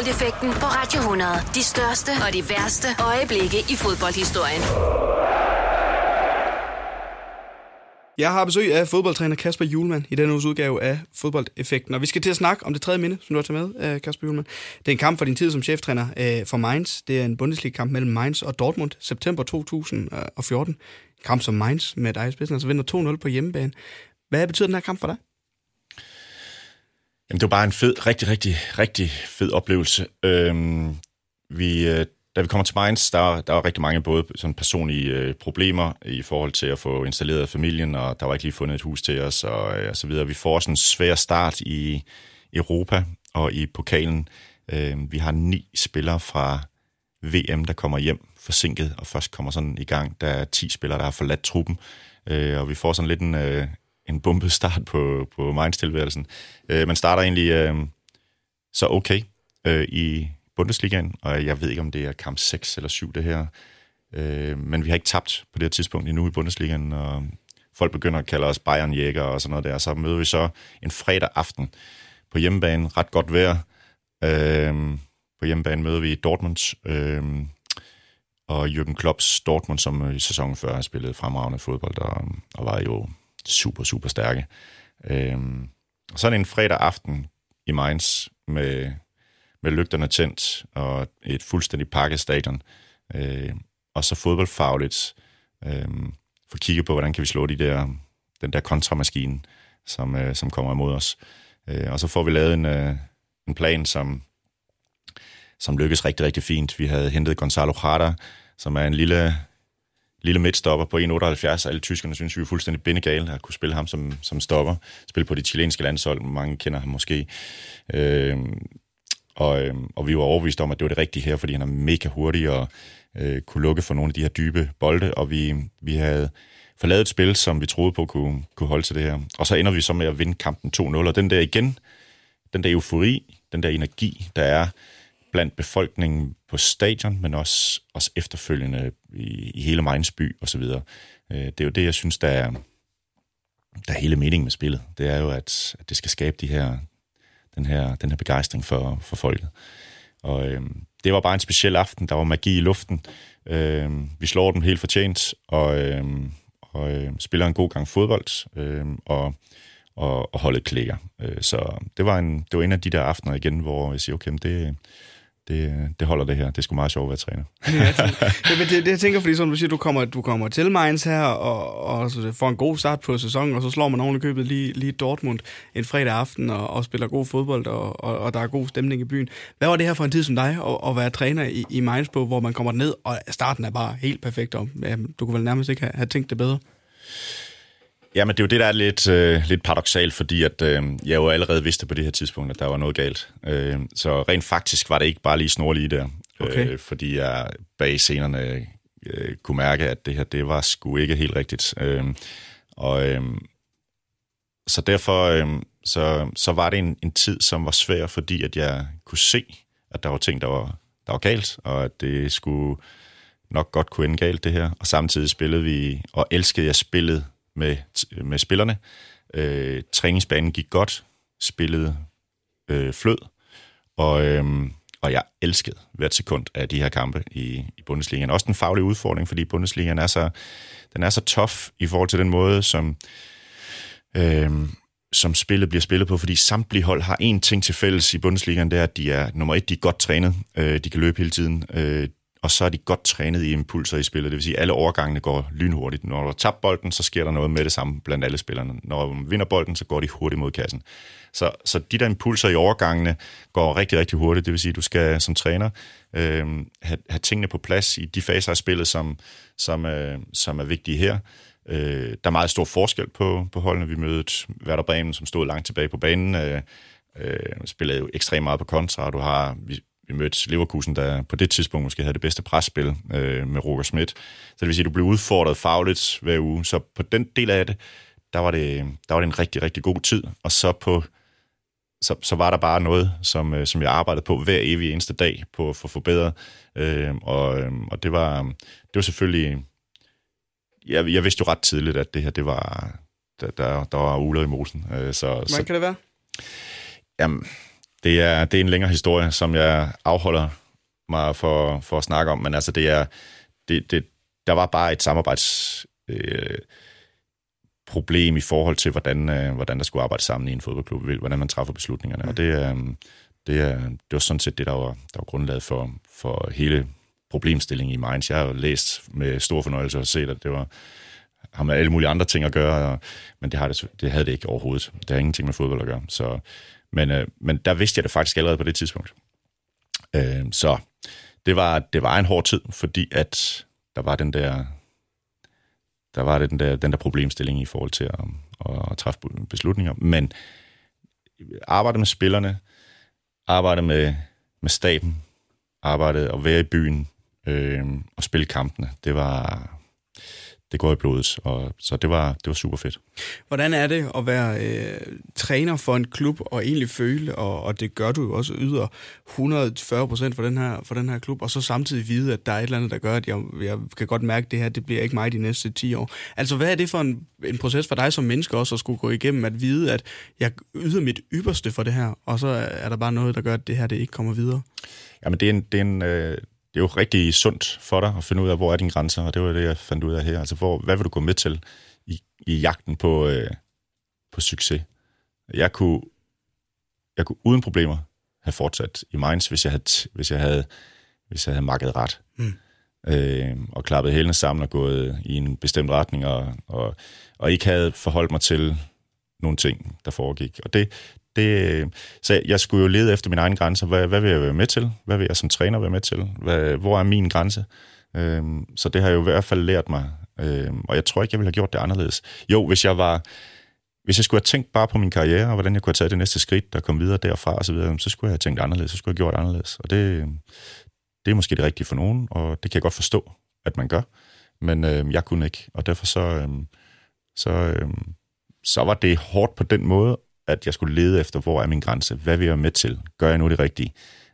Fodboldeffekten på Radio 100. De største og de værste øjeblikke i fodboldhistorien. Jeg har besøg af fodboldtræner Kasper Julemand i denne uges udgave af Fodboldeffekten, og vi skal til at snakke om det tredje minde, som du har taget med, øh, Kasper Julemand. Det er en kamp for din tid som cheftræner øh, for Mainz. Det er en Bundesliga-kamp mellem Mainz og Dortmund, september 2014. En kamp som Mainz med dig i spidsen, altså vinder 2-0 på hjemmebane. Hvad betyder den her kamp for dig? Jamen, det var bare en fed, rigtig, rigtig, rigtig fed oplevelse. Øhm, vi, øh, da vi kommer til Mainz, der, der var rigtig mange både sådan personlige øh, problemer i forhold til at få installeret familien, og der var ikke lige fundet et hus til os, og, øh, og så videre. Vi får sådan en svær start i Europa og i pokalen. Øh, vi har ni spillere fra VM, der kommer hjem forsinket, og først kommer sådan i gang. Der er 10 spillere, der har forladt truppen, øh, og vi får sådan lidt en, øh, en bumpet start på, på Mainz-tilværelsen. Øh, man starter egentlig øh, så okay øh, i Bundesligaen, og jeg ved ikke, om det er kamp 6 eller 7 det her. Øh, men vi har ikke tabt på det her tidspunkt endnu i Bundesligaen, og folk begynder at kalde os Bayern Jæger og sådan noget der. Så møder vi så en fredag aften på hjemmebane, ret godt vejr. Øh, på hjemmebane møder vi Dortmund, øh, og Jürgen Klopps Dortmund, som i sæsonen før har spillet fremragende fodbold, og, og var jo super, super stærke. Øh, og sådan en fredag aften i Mainz med med lygterne tændt og et fuldstændig pakket stadion. Øh, og så fodboldfagligt øh, få kigget på, hvordan kan vi slå de der, den der kontramaskine, som, øh, som kommer imod os. Øh, og så får vi lavet en, øh, en plan, som, som lykkes rigtig, rigtig fint. Vi havde hentet Gonzalo Jara, som er en lille, lille midtstopper på 1,78. Alle tyskerne synes, vi er fuldstændig bindegale at kunne spille ham som, som stopper. Spille på det chilenske landshold, mange kender ham måske. Øh, og, øh, og vi var overbevist om, at det var det rigtige her, fordi han er mega hurtig og øh, kunne lukke for nogle af de her dybe bolde, og vi, vi havde forladet et spil, som vi troede på kunne, kunne holde til det her. Og så ender vi så med at vinde kampen 2-0, og den der igen, den der eufori, den der energi, der er blandt befolkningen på stadion, men også, også efterfølgende i, i hele Mainz by og så videre. Øh, det er jo det, jeg synes, der er, der er hele meningen med spillet. Det er jo, at, at det skal skabe de her, den her, den her begejstring for, for folket. Og øh, det var bare en speciel aften. Der var magi i luften. Øh, vi slår dem helt fortjent, og, øh, og øh, spiller en god gang fodbold, øh, og, og, og holdet klikker. Øh, så det var, en, det var en af de der aftener igen, hvor jeg siger, okay, det, det, det holder det her. Det er sgu meget sjovt at være træner. ja, det, det, det, jeg tænker, fordi som du siger, du kommer, du kommer til Mainz her, og, og så får en god start på sæsonen, og så slår man oven købet lige, lige Dortmund en fredag aften, og, og spiller god fodbold, og, og, og der er god stemning i byen. Hvad var det her for en tid som dig, at, at være træner i, i Mainz på, hvor man kommer ned, og starten er bare helt perfekt, og ja, du kunne vel nærmest ikke have, have tænkt det bedre? Ja, men det er jo det, der er lidt, øh, lidt paradoxalt, fordi at, øh, jeg jo allerede vidste på det her tidspunkt, at der var noget galt. Øh, så rent faktisk var det ikke bare lige snorlige der, okay. øh, fordi jeg bag scenerne øh, kunne mærke, at det her, det var sgu ikke helt rigtigt. Øh, og øh, så derfor øh, så, så var det en, en tid, som var svær, fordi at jeg kunne se, at der var ting, der var, der var galt, og at det skulle nok godt kunne ende galt, det her. Og samtidig spillede vi, og elskede jeg spillet med, med spillerne. Øh, træningsbanen gik godt, spillede øh, flød, og, øh, og jeg elskede hvert sekund af de her kampe i, i Bundesligaen. Også den faglige udfordring, fordi Bundesligaen er så, den er så tough i forhold til den måde, som, øh, som spillet bliver spillet på, fordi samtlige hold har én ting til fælles i Bundesligaen, det er, at de er nummer et, de er godt trænet, øh, de kan løbe hele tiden, øh, og så er de godt trænet i impulser i spillet. Det vil sige, at alle overgangene går lynhurtigt. Når du tabt bolden, så sker der noget med det samme blandt alle spillerne. Når du vinder bolden, så går de hurtigt mod kassen. Så, så de der impulser i overgangene går rigtig, rigtig hurtigt. Det vil sige, at du skal som træner øh, have, have tingene på plads i de faser af spillet, som, som, øh, som er vigtige her. Øh, der er meget stor forskel på, på holdene. Vi mødte Werder Bremen, som stod langt tilbage på banen, øh, øh, spillede jo ekstremt meget på kontra, du har, vi, vi mødte Leverkusen, der på det tidspunkt måske havde det bedste presspil øh, med Roger Schmidt. Så det vil sige, at du blev udfordret fagligt hver uge. Så på den del af det, der var det, der var det en rigtig, rigtig god tid. Og så på så, så var der bare noget, som, øh, som jeg arbejdede på hver evig eneste dag på for at forbedre. Øh, og, øh, og det var, det var selvfølgelig... Jeg, jeg vidste jo ret tidligt, at det her, det var... Der, der, der var uler i mosen. Øh, så, Hvordan så, kan det være? Jamen, det er, det er en længere historie, som jeg afholder mig for, for at snakke om, men altså det er, det, det, der var bare et samarbejds, øh, problem i forhold til, hvordan, øh, hvordan der skulle arbejde sammen i en fodboldklub, hvordan man træffer beslutningerne. Mm. Og det, øh, det, er, det var sådan set det, der var, der var grundlaget for, for hele problemstillingen i Mainz. Jeg har jo læst med stor fornøjelse og set, at det var har med alle mulige andre ting at gøre, og, men det, har det, det havde det ikke overhovedet. Det har ingenting med fodbold at gøre. Så, men, øh, men der vidste jeg det faktisk allerede på det tidspunkt. Øh, så det var, det var en hård tid, fordi at der var den der, der var den der, den der problemstilling i forhold til at, at, at træffe beslutninger. Men arbejde med spillerne, arbejde med, med staben, arbejde og være i byen øh, og spille kampene, det var, det går i blodet, og så det var, det var super fedt. Hvordan er det at være øh, træner for en klub og egentlig føle, og, og det gør du jo også, yder 140 procent for, den her, for den her klub, og så samtidig vide, at der er et eller andet, der gør, at jeg, jeg kan godt mærke, at det her det bliver ikke mig de næste 10 år. Altså, hvad er det for en, en proces for dig som menneske også at skulle gå igennem, at vide, at jeg yder mit ypperste for det her, og så er der bare noget, der gør, at det her det ikke kommer videre? Jamen, det er en, det er en, øh, det er jo rigtig sundt for dig at finde ud af, hvor er dine grænser, og det var det, jeg fandt ud af her. Altså, hvor, hvad vil du gå med til i, i jagten på, øh, på succes? Jeg kunne, jeg kunne uden problemer have fortsat i Mainz, hvis jeg havde, hvis jeg havde, hvis jeg havde makket ret. Mm. Øh, og klappet hælene sammen og gået i en bestemt retning, og, og, og ikke havde forholdt mig til nogle ting, der foregik. Og det, det, så jeg skulle jo lede efter mine egne grænser. Hvad, hvad vil jeg være med til? Hvad vil jeg som træner være med til? Hvad, hvor er min grænse? Øhm, så det har jeg jo i hvert fald lært mig. Øhm, og jeg tror ikke, jeg ville have gjort det anderledes. Jo, hvis jeg var... Hvis jeg skulle have tænkt bare på min karriere, og hvordan jeg kunne have taget det næste skridt, der kom videre derfra og så videre, så skulle jeg have tænkt anderledes, så skulle jeg have gjort anderledes. Og det, det er måske det rigtige for nogen, og det kan jeg godt forstå, at man gør. Men øh, jeg kunne ikke, og derfor så, øh, så, øh, så var det hårdt på den måde, at jeg skulle lede efter, hvor er min grænse? Hvad vil jeg med til? Gør jeg nu det rigtige?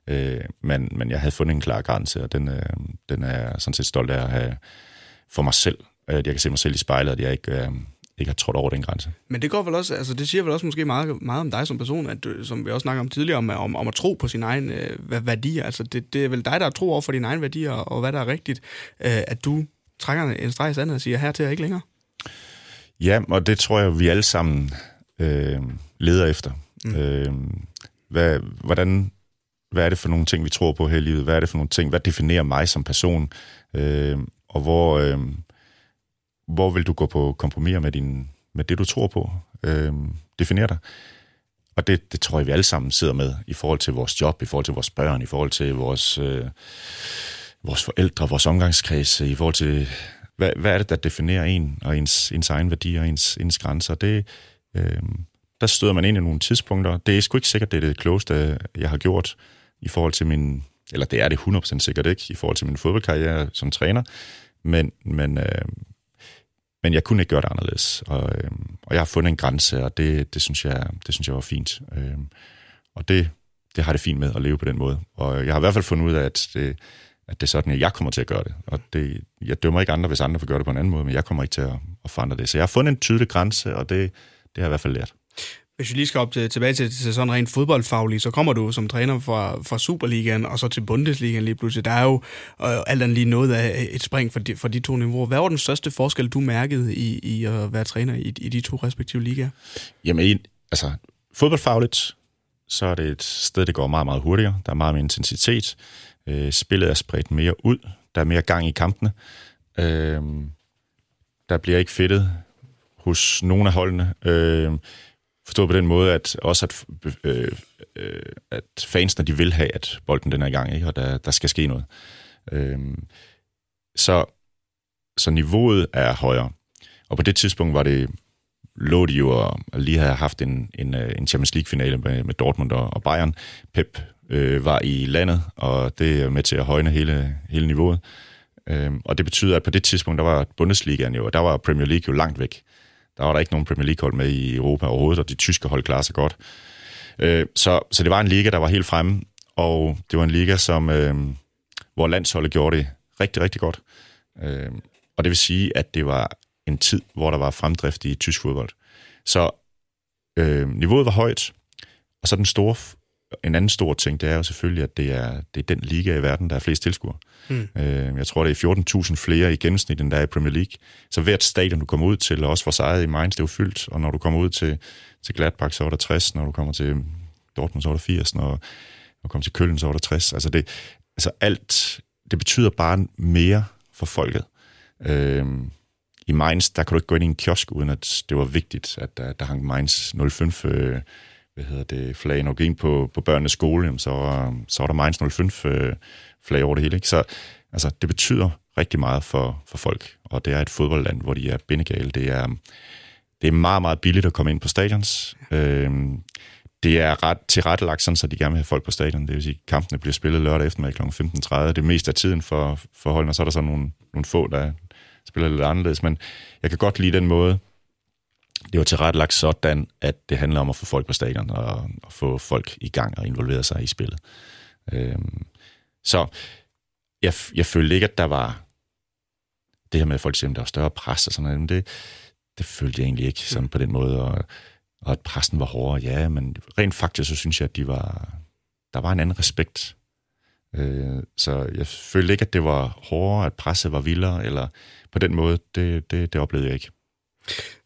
Øh, men, men jeg havde fundet en klar grænse, og den, øh, den er jeg sådan set stolt af at have for mig selv. At jeg kan se mig selv i spejlet, at jeg ikke, øh, ikke har trådt over den grænse. Men det går vel også, altså det siger vel også måske meget, meget om dig som person, at du, som vi også snakker om tidligere, om, om, om at tro på sin egen øh, værdier. Altså det, det er vel dig, der tror over for dine egne værdier, og hvad der er rigtigt, øh, at du trækker en streg i sandet og siger, her til er ikke længere. Ja, og det tror jeg, vi alle sammen øh, leder efter. Mm. Øh, hvad, hvordan, hvad er det for nogle ting, vi tror på her i livet? Hvad er det for nogle ting? Hvad definerer mig som person? Øh, og hvor, øh, hvor vil du gå på kompromis med, din, med det, du tror på? Øh, definerer dig. Og det, det tror jeg, vi alle sammen sidder med i forhold til vores job, i forhold til vores børn, i forhold til vores, øh, vores forældre, vores omgangskreds, i forhold til, hvad, hvad er det, der definerer en og ens, ens egen værdi og ens, ens grænser. Det, øh, der støder man ind i nogle tidspunkter. Det er sgu ikke sikkert, det er det klogeste, jeg har gjort i forhold til min, eller det er det 100% sikkert ikke, i forhold til min fodboldkarriere som træner, men, men, øh, men jeg kunne ikke gøre det anderledes, og, øh, og jeg har fundet en grænse, og det, det, synes, jeg, det synes jeg var fint. Øh, og det, det har det fint med at leve på den måde. Og jeg har i hvert fald fundet ud af, at det, at det er sådan, at jeg kommer til at gøre det. Og det, jeg dømmer ikke andre, hvis andre får gøre det på en anden måde, men jeg kommer ikke til at, at forandre det. Så jeg har fundet en tydelig grænse, og det, det har jeg i hvert fald lært. Hvis vi lige skal op til, tilbage til, til sådan rent fodboldfagligt, så kommer du som træner fra, fra Superligaen og så til Bundesligaen lige pludselig. Der er jo øh, alt andet lige noget af et spring for de, for de to niveauer. Hvad var den største forskel, du mærkede i, i at være træner i, i de to respektive ligaer? Jamen, altså, fodboldfagligt, så er det et sted, det går meget, meget hurtigere. Der er meget mere intensitet. Øh, spillet er spredt mere ud. Der er mere gang i kampene. Øh, der bliver ikke fedtet hos nogle af holdene. Øh, forstået på den måde, at også at, øh, øh, at fansene de vil have, at bolden den er i gang, ikke? og der, der skal ske noget. Øh, så, så niveauet er højere. Og på det tidspunkt var det lå de jo at lige have haft en, en, øh, en Champions League-finale med, med Dortmund og, og Bayern. Pep øh, var i landet, og det er med til at højne hele, hele niveauet. Øh, og det betyder, at på det tidspunkt, der var Bundesligaen jo, og der var Premier League jo langt væk. Der var der ikke nogen Premier League-hold med i Europa overhovedet, og de tyske hold klarer sig godt. Øh, så, så det var en liga, der var helt fremme, og det var en liga, som, øh, hvor landsholdet gjorde det rigtig, rigtig godt. Øh, og det vil sige, at det var en tid, hvor der var fremdrift i tysk fodbold. Så øh, niveauet var højt, og så den store en anden stor ting, det er jo selvfølgelig, at det er, det er den liga i verden, der er flest tilskuere. Mm. Øh, jeg tror, det er 14.000 flere i gennemsnit, end der er i Premier League. Så hvert stadion, du kommer ud til, og også for sig i Mainz, det er jo fyldt. Og når du kommer ud til, til Gladbach, så er der 60. Når du kommer til Dortmund, så er der 80. Når, når du kommer til Køln, så er der 60. Altså, det, altså alt, det betyder bare mere for folket. Øh, I Mainz, der kan du ikke gå ind i en kiosk, uden at det var vigtigt, at der, der hang Mainz 05 øh, hvad hedder det, flag. Når du gik ind på, på børnenes skole, jamen, så, så var der Mainz 05 øh, flag over det hele. Ikke? Så altså, det betyder rigtig meget for, for folk, og det er et fodboldland, hvor de er bindegale. Det er, det er meget, meget billigt at komme ind på stadions. Øh, det er ret tilrettelagt sådan, så de gerne vil have folk på stadion. Det vil sige, at kampene bliver spillet lørdag eftermiddag kl. 15.30. Det er mest af tiden for, for holdene, og så er der så nogle, nogle få, der spiller lidt anderledes. Men jeg kan godt lide den måde, det var tilrettelagt sådan, at det handler om at få folk på stadion og, og få folk i gang og involvere sig i spillet. Øhm, så jeg, jeg følte ikke, at der var det her med, at folk siger, at der var større pres og sådan noget, men det, det følte jeg egentlig ikke sådan på den måde, og, og at pressen var hårdere, ja, men rent faktisk, så synes jeg, at de var, der var en anden respekt. Øh, så jeg følte ikke, at det var hårdere, at presset var vildere, eller på den måde, det, det, det oplevede jeg ikke.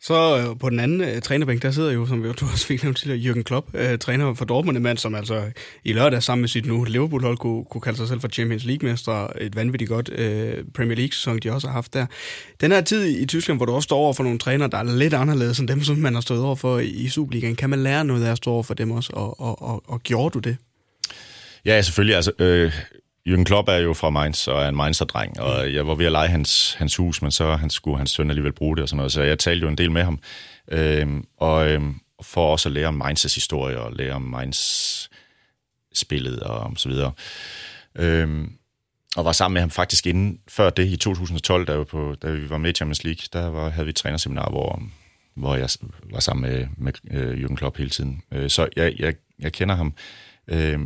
Så øh, på den anden øh, trænerbænk, der sidder jo, som vi jo også fik nævnt til, Jürgen Klopp, øh, træner for Dortmund, en mand, som altså i lørdag sammen med sit nu Liverpool-hold kunne, kunne kalde sig selv for Champions League-mester. Et vanvittigt godt øh, Premier League-sæson, de også har haft der. Den her tid i Tyskland, hvor du også står over for nogle trænere, der er lidt anderledes end dem, som man har stået over for i Superligaen, kan man lære noget af at stå over for dem også, og, og, og, og gjorde du det? Ja, selvfølgelig. Altså, øh, Jürgen Klopp er jo fra Mainz og er en Mainzer-dreng, og jeg var ved at lege hans, hans hus, men så han skulle hans søn alligevel bruge det og sådan noget, så jeg talte jo en del med ham. Øhm, og øhm, for også at lære om Mainz' historie og lære om Mainz spillet og så videre. Øhm, og var sammen med ham faktisk inden, før det i 2012, da vi, på, da vi var med i Champions League, der var, havde vi et trænerseminar, hvor, hvor jeg var sammen med, med øh, Jürgen Klopp hele tiden. Øh, så jeg, jeg, jeg kender ham. Øh,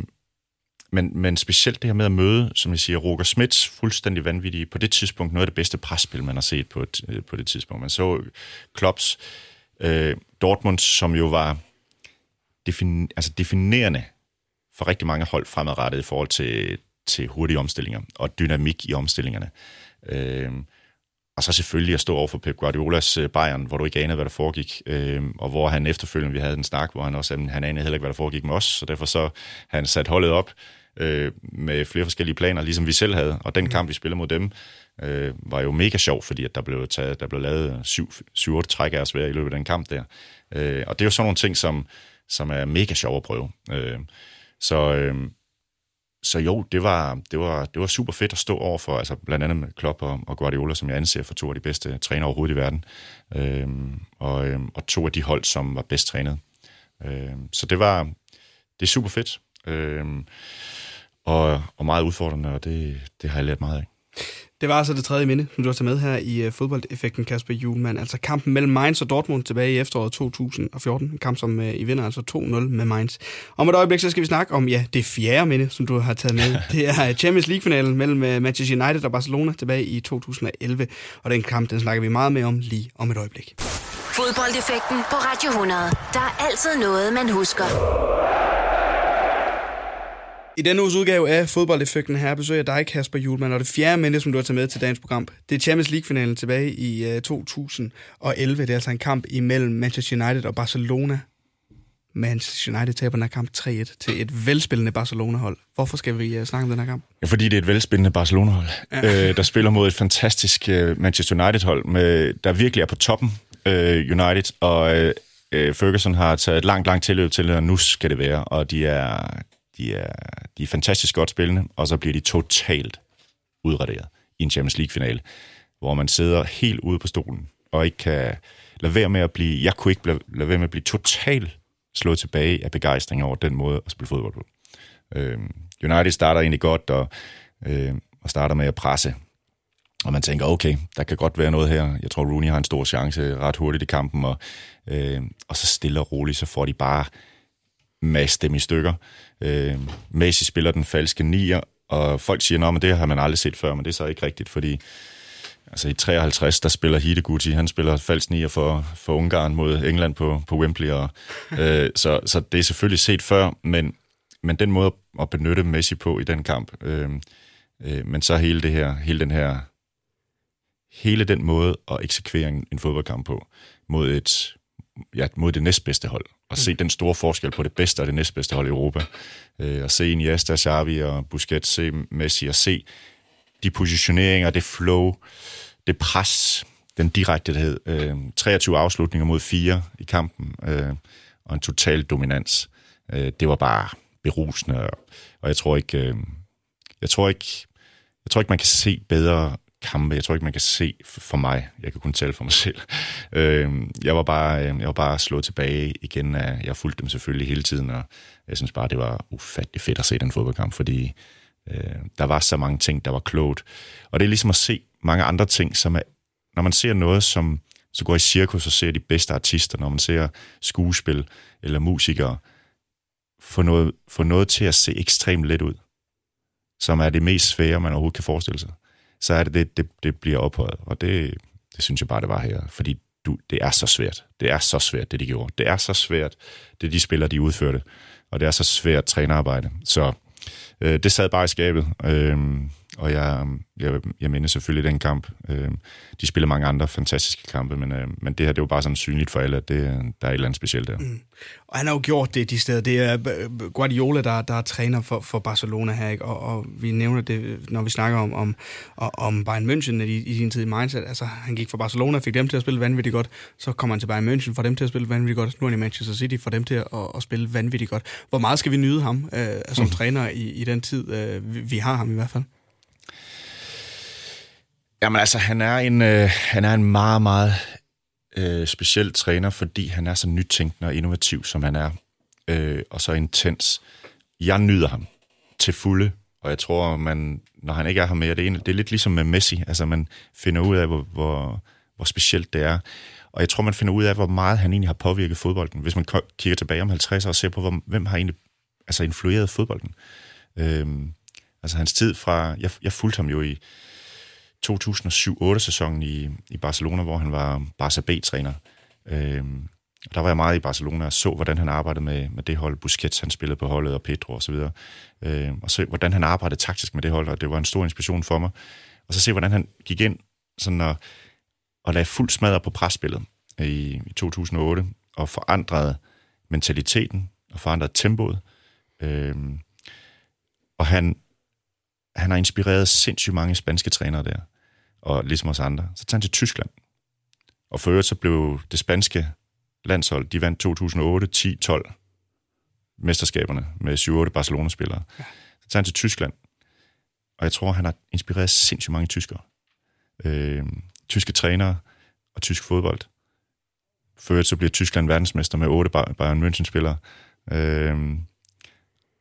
men, men specielt det her med at møde, som jeg siger, Roger Smits fuldstændig vanvittige, på det tidspunkt noget af det bedste presspil, man har set på, et, øh, på det tidspunkt. Man så øh, Klopps øh, Dortmund, som jo var defin, altså definerende for rigtig mange hold fremadrettet i forhold til, til hurtige omstillinger og dynamik i omstillingerne. Øh, og så selvfølgelig at stå over for Pep Guardiolas øh, Bayern, hvor du ikke anede, hvad der foregik, øh, og hvor han efterfølgende, vi havde en snak, hvor han også han anede heller ikke, hvad der foregik med os, så derfor så han sat holdet op øh, med flere forskellige planer, ligesom vi selv havde. Og den kamp, vi spillede mod dem, øh, var jo mega sjov, fordi at der blev, taget, der blev lavet 7-8 træk af os hver i løbet af den kamp der. Øh, og det er jo sådan nogle ting, som, som er mega sjov at prøve. Øh, så, øh, så jo, det var, det, var, det var super fedt at stå over for, altså blandt andet med Klopp og, og Guardiola, som jeg anser for to af de bedste trænere overhovedet i verden, øh, og, øh, og to af de hold, som var bedst trænet. Øh, så det var, det er super fedt. Øh, og, og meget udfordrende, og det, det har jeg lært meget af. Det var altså det tredje minde, som du har taget med her i uh, fodboldeffekten, Kasper Julemand. Altså kampen mellem Mainz og Dortmund tilbage i efteråret 2014. En kamp, som uh, I vinder altså 2-0 med Mainz. Om et øjeblik, så skal vi snakke om ja, det fjerde minde, som du har taget med. Det er Champions League-finalen mellem uh, Manchester United og Barcelona tilbage i 2011. Og den kamp, den snakker vi meget mere om lige om et øjeblik. Fodboldeffekten på Radio 100. Der er altid noget, man husker. I denne uges udgave af Fodboldeffekten her besøger jeg dig, Kasper Julemand, og det fjerde minde, som du har taget med til dagens program. Det er Champions League-finalen tilbage i uh, 2011. Det er altså en kamp imellem Manchester United og Barcelona. Manchester United taber den her kamp 3-1 til et velspillende Barcelona-hold. Hvorfor skal vi uh, snakke om den her kamp? Ja, fordi det er et velspillende Barcelona-hold, ja. øh, der spiller mod et fantastisk uh, Manchester United-hold, med, der virkelig er på toppen uh, United, og uh, Ferguson har taget et langt, langt tilløb til, at nu skal det være, og de er, de er, de er fantastisk godt spillende, og så bliver de totalt udraderet i en Champions League-finale, hvor man sidder helt ude på stolen, og ikke kan lade være med at blive, jeg kunne ikke lade være med at blive totalt slået tilbage af begejstring over den måde at spille fodbold på. Øh, United starter egentlig godt, og, øh, og starter med at presse, og man tænker, okay, der kan godt være noget her. Jeg tror, Rooney har en stor chance ret hurtigt i kampen, og, øh, og så stille og roligt, så får de bare masse dem i stykker. Øh, Messi spiller den falske nier, og folk siger, at det har man aldrig set før, men det er så ikke rigtigt, fordi altså i 53, der spiller Hideguti, han spiller falsk nier for, for Ungarn mod England på, på Wembley, og, øh, så, så det er selvfølgelig set før, men, men den måde at benytte Messi på i den kamp, øh, øh, men så hele det her, hele den her, hele den måde at eksekvere en, en fodboldkamp på mod et ja, mod det næstbedste hold, og se den store forskel på det bedste og det næstbedste hold i Europa. Øh, og se Iniesta, Xavi og Busquets, se Messi, og se de positioneringer, det flow, det pres, den direktehed. Øh, 23 afslutninger mod 4 i kampen, øh, og en total dominans. Øh, det var bare berusende, og, og jeg tror ikke, øh, jeg tror ikke, jeg tror ikke, man kan se bedre kampe. Jeg tror ikke, man kan se for mig. Jeg kan kun tale for mig selv. Øh, jeg var bare, øhm, jeg var bare slået tilbage igen. Af, jeg fulgte dem selvfølgelig hele tiden, og jeg synes bare, det var ufattelig fedt at se den fodboldkamp, fordi øh, der var så mange ting, der var klogt. Og det er ligesom at se mange andre ting, som er, når man ser noget, som så går i cirkus og ser de bedste artister, når man ser skuespil eller musikere, få noget, få noget til at se ekstremt let ud, som er det mest svære, man overhovedet kan forestille sig så er det det, det, det bliver ophøjet. Og det, det synes jeg bare, det var her. Fordi du, det er så svært. Det er så svært, det de gjorde. Det er så svært, det de spiller, de udførte. Og det er så svært trænerarbejde. Så øh, det sad bare i skabet. Øh, og jeg, jeg, jeg minder selvfølgelig den kamp. Øh, de spiller mange andre fantastiske kampe, men, øh, men det her, det var bare sådan synligt for alle, at det, der er et eller andet specielt der. Mm. Og han har jo gjort det de steder. Det er Guardiola, der, der er træner for, for Barcelona her, ikke? Og, og vi nævner det, når vi snakker om, om, om Bayern München i, i sin tid i mindset. Altså, han gik fra Barcelona, fik dem til at spille vanvittigt godt. Så kommer han til Bayern München, får dem til at spille vanvittigt godt. Nu er han i Manchester City, får dem til at, at spille vanvittigt godt. Hvor meget skal vi nyde ham øh, som mm. træner i, i den tid, øh, vi, vi har ham i hvert fald? Jamen altså, han er en, øh, han er en meget, meget øh, speciel træner, fordi han er så nytænkende og innovativ, som han er, øh, og så intens. Jeg nyder ham til fulde, og jeg tror, man, når han ikke er her mere, det er, det er lidt ligesom med Messi, altså man finder ud af, hvor, hvor, hvor specielt det er. Og jeg tror, man finder ud af, hvor meget han egentlig har påvirket fodbolden. Hvis man kigger tilbage om 50 år og ser på, hvor, hvem har egentlig altså influeret fodbolden. Øhm, altså hans tid fra... Jeg, jeg fulgte ham jo i 2007-8-sæsonen i, i Barcelona, hvor han var Barca B-træner. Øhm, der var jeg meget i Barcelona og så, hvordan han arbejdede med, med det hold. Busquets, han spillede på holdet, og Pedro og så videre. Øhm, og så hvordan han arbejdede taktisk med det hold, og det var en stor inspiration for mig. Og så se, hvordan han gik ind sådan og, og lagde fuld smadret på presspillet i, i 2008, og forandrede mentaliteten, og forandrede tempoet. Øhm, og han, han har inspireret sindssygt mange spanske trænere der og ligesom os andre. Så tager han til Tyskland. Og for øvrigt så blev det spanske landshold, de vandt 2008, 10, 12 mesterskaberne med 7-8 Barcelona-spillere. Ja. Så tager han til Tyskland, og jeg tror, han har inspireret sindssygt mange tyskere. Øh, tyske trænere og tysk fodbold. For øvrigt så bliver Tyskland verdensmester med 8 Bayern München-spillere. Øh,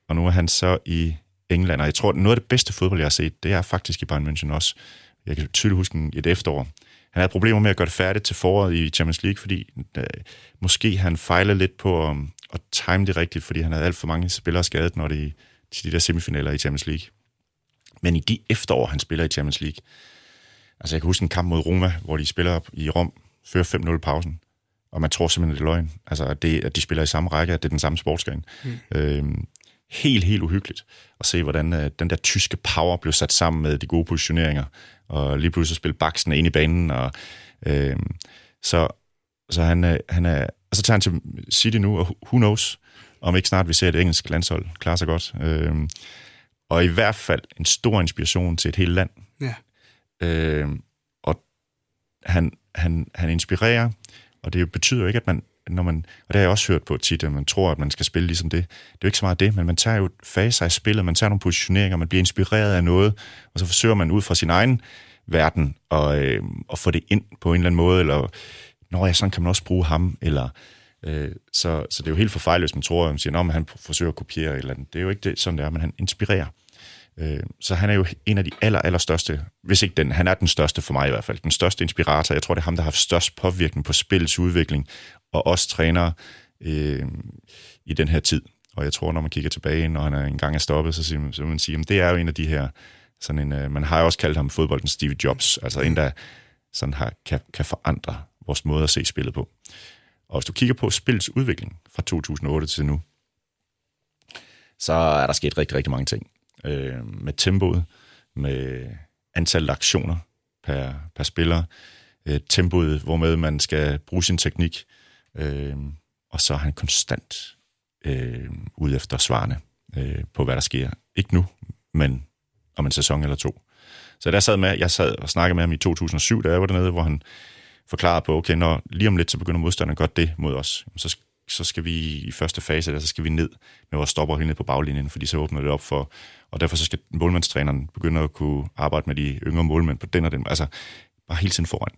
og nu er han så i England, og jeg tror, noget af det bedste fodbold, jeg har set, det er faktisk i Bayern München også. Jeg kan tydeligt huske et efterår. Han havde problemer med at gøre det færdigt til foråret i Champions League, fordi øh, måske han fejlede lidt på at, at time det rigtigt, fordi han havde alt for mange spillere skadet, når det til de der semifinaler i Champions League. Men i de efterår, han spiller i Champions League, altså jeg kan huske en kamp mod Roma, hvor de spiller i Rom, fører 5-0 pausen, og man tror simpelthen, det er løgn. Altså, at, det, at de spiller i samme række, at det er den samme sportsgren. Mm. Øhm, helt, helt uhyggeligt at se, hvordan uh, den der tyske power blev sat sammen med de gode positioneringer og lige pludselig spille baksen ind i banen. Og, øh, så, så han, øh, han er, og så tager han til City nu, og who knows, om ikke snart vi ser et engelsk landshold klare sig godt. Øh, og i hvert fald en stor inspiration til et helt land. Ja. Øh, og han, han, han inspirerer, og det betyder jo ikke, at man når man, og det har jeg også hørt på tit, at man tror, at man skal spille ligesom det. Det er jo ikke så meget det, men man tager jo faser i spillet, man tager nogle positioneringer, man bliver inspireret af noget, og så forsøger man ud fra sin egen verden og, øh, at få det ind på en eller anden måde, eller når ja, sådan kan man også bruge ham, eller øh, så, så det er jo helt forfejlet, hvis man tror, at man siger, at han forsøger at kopiere eller andet. Det er jo ikke det, sådan det er, men han inspirerer. Øh, så han er jo en af de aller, aller største, hvis ikke den, han er den største for mig i hvert fald, den største inspirator. Jeg tror, det er ham, der har haft størst påvirkning på spillets udvikling, og også trænere øh, i den her tid. Og jeg tror, når man kigger tilbage, når han engang er stoppet, så, siger man, så vil man sige, at det er jo en af de her, sådan en, øh, man har jo også kaldt ham fodboldens Steve Jobs, altså en, der sådan har, kan, kan forandre vores måde at se spillet på. Og hvis du kigger på spillets udvikling fra 2008 til nu, så er der sket rigtig, rigtig mange ting. Øh, med tempoet, med antallet af aktioner per, per spiller, øh, tempoet, hvormed man skal bruge sin teknik, øh, og så er han konstant øh, ude efter svarene øh, på, hvad der sker. Ikke nu, men om en sæson eller to. Så der sad med, jeg sad og snakkede med ham i 2007, da jeg var dernede, hvor han forklarede på, okay, når lige om lidt, så begynder modstanderen godt det mod os, så, så skal vi i første fase, der, så skal vi ned med vores stopper helt ned på baglinjen, fordi så åbner det op for, og derfor så skal målmandstræneren begynde at kunne arbejde med de yngre målmænd på den og den, altså bare hele tiden foran.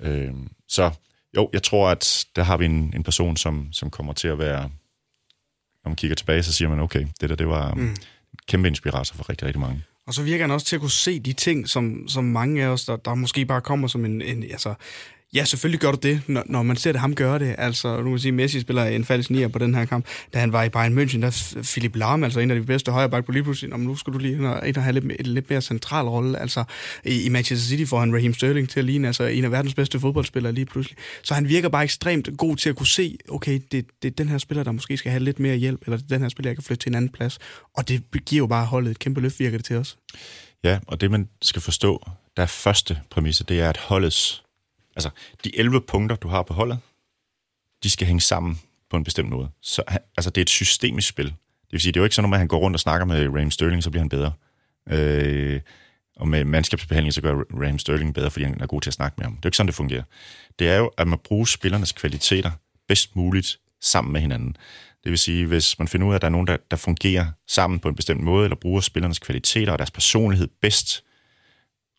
Øh, så jo, jeg tror, at der har vi en, en person, som, som kommer til at være, når man kigger tilbage, så siger man, okay, det der, det var mm. kæmpe inspirator for rigtig, rigtig mange. Og så virker han også til at kunne se de ting, som, som mange af os, der, der måske bare kommer som en, en altså, Ja, selvfølgelig gør du det, når, når man ser det ham gøre det. Altså, nu kan sige, Messi spiller en falsk nier på den her kamp. Da han var i Bayern München, der Philip Lahm, altså en af de bedste højreback på lige pludselig, om nu skal du lige ind og, have lidt, et lidt mere central rolle. Altså, i, i Manchester City får han Raheem Sterling til at ligne altså, en af verdens bedste fodboldspillere lige pludselig. Så han virker bare ekstremt god til at kunne se, okay, det, det er den her spiller, der måske skal have lidt mere hjælp, eller det er den her spiller, jeg kan flytte til en anden plads. Og det giver jo bare holdet et kæmpe løft, virker det til os. Ja, og det man skal forstå, der er første præmisse, det er, at holdets Altså, de 11 punkter, du har på holdet, de skal hænge sammen på en bestemt måde. Så altså, det er et systemisk spil. Det vil sige, det er jo ikke sådan, at han går rundt og snakker med Raheem Sterling, så bliver han bedre. Øh, og med mandskabsbehandling, så gør Raheem Sterling bedre, fordi han er god til at snakke med ham. Det er jo ikke sådan, det fungerer. Det er jo, at man bruger spillernes kvaliteter bedst muligt sammen med hinanden. Det vil sige, hvis man finder ud af, at der er nogen, der, der fungerer sammen på en bestemt måde, eller bruger spillernes kvaliteter og deres personlighed bedst,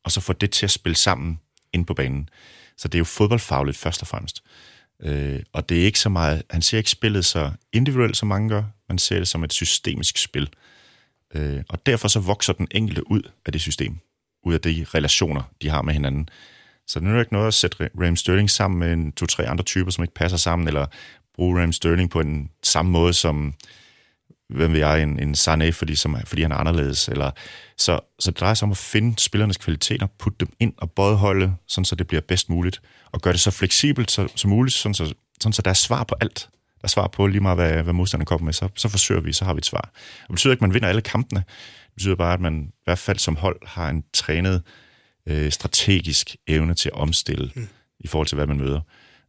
og så får det til at spille sammen ind på banen, så det er jo fodboldfagligt først og fremmest. Øh, og det er ikke så meget, han ser ikke spillet så individuelt, som mange gør, man ser det som et systemisk spil. Øh, og derfor så vokser den enkelte ud af det system, ud af de relationer, de har med hinanden. Så det er jo ikke noget at sætte Ram Sterling sammen med en, to-tre andre typer, som ikke passer sammen, eller bruge Ram Sterling på en samme måde som hvem vil jeg, en, en Sané, fordi, som, fordi han er anderledes. Eller, så, så det drejer sig om at finde spillernes kvaliteter, putte dem ind og bådholde, sådan så det bliver bedst muligt, og gøre det så fleksibelt som, som muligt, sådan så, sådan så der er svar på alt. Der er svar på lige meget, hvad, hvad modstanderen kommer med, så, så forsøger vi, så har vi et svar. Det betyder ikke, at man vinder alle kampene. Det betyder bare, at man i hvert fald som hold har en trænet øh, strategisk evne til at omstille mm. i forhold til, hvad man møder.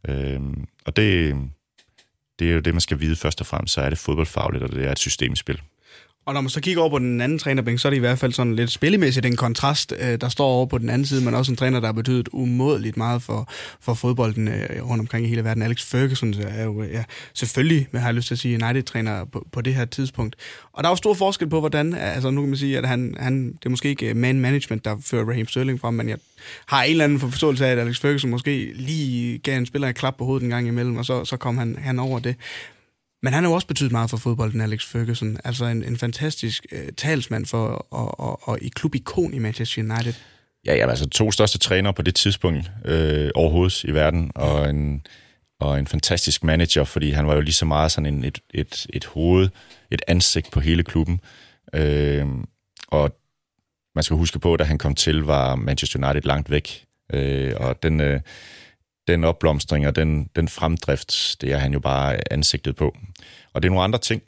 Øh, og det, det er jo det, man skal vide først og fremmest, så er det fodboldfagligt, og det er et systemspil. Og når man så kigger over på den anden trænerbænk, så er det i hvert fald sådan lidt spillemæssigt en kontrast, øh, der står over på den anden side, men også en træner, der har betydet umådeligt meget for, for fodbolden øh, rundt omkring i hele verden. Alex Ferguson er jo øh, ja, selvfølgelig, men har jeg lyst til at sige, United-træner på, på det her tidspunkt. Og der er jo stor forskel på, hvordan, altså nu kan man sige, at han, han det er måske ikke man management, der fører Raheem Sterling frem, men jeg har en eller anden forståelse af, at Alex Ferguson måske lige gav en spiller et klap på hovedet en gang imellem, og så, så kom han, han over det. Men han har jo også betydet meget for fodbolden, Alex Ferguson. Altså en, en fantastisk øh, talsmand for og, og, og i klubikon i Manchester United. Ja, ja, altså to største trænere på det tidspunkt øh, overhovedet i verden, og en, og en fantastisk manager, fordi han var jo lige så meget sådan en, et, et, et hoved, et ansigt på hele klubben. Øh, og man skal huske på, at da han kom til, var Manchester United langt væk. Øh, og den... Øh, den opblomstring og den, den fremdrift, det er han jo bare ansigtet på. Og det er nogle andre ting,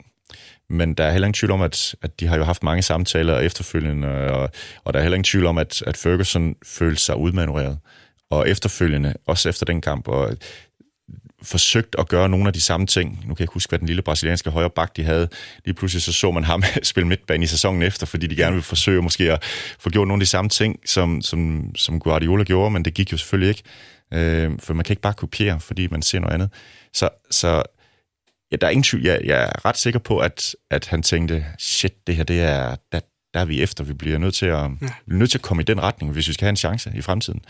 men der er heller ingen tvivl om, at, at de har jo haft mange samtaler efterfølgende, og, og der er heller ingen tvivl om, at, at Ferguson følte sig udmanøvreret. Og efterfølgende, også efter den kamp, og forsøgt at gøre nogle af de samme ting. Nu kan jeg ikke huske, hvad den lille brasilianske højre bak, de havde. Lige pludselig så så man ham spille midtbane i sæsonen efter, fordi de gerne ville forsøge måske at få gjort nogle af de samme ting, som, som, som Guardiola gjorde, men det gik jo selvfølgelig ikke. Øh, for man kan ikke bare kopiere, fordi man ser noget andet. Så, så ja, der er ingen tvivl. Jeg, jeg er ret sikker på, at, at han tænkte, shit, det her, det er, der, der er vi efter. Vi bliver nødt til at, ja. vi nødt til at komme i den retning, hvis vi skal have en chance i fremtiden.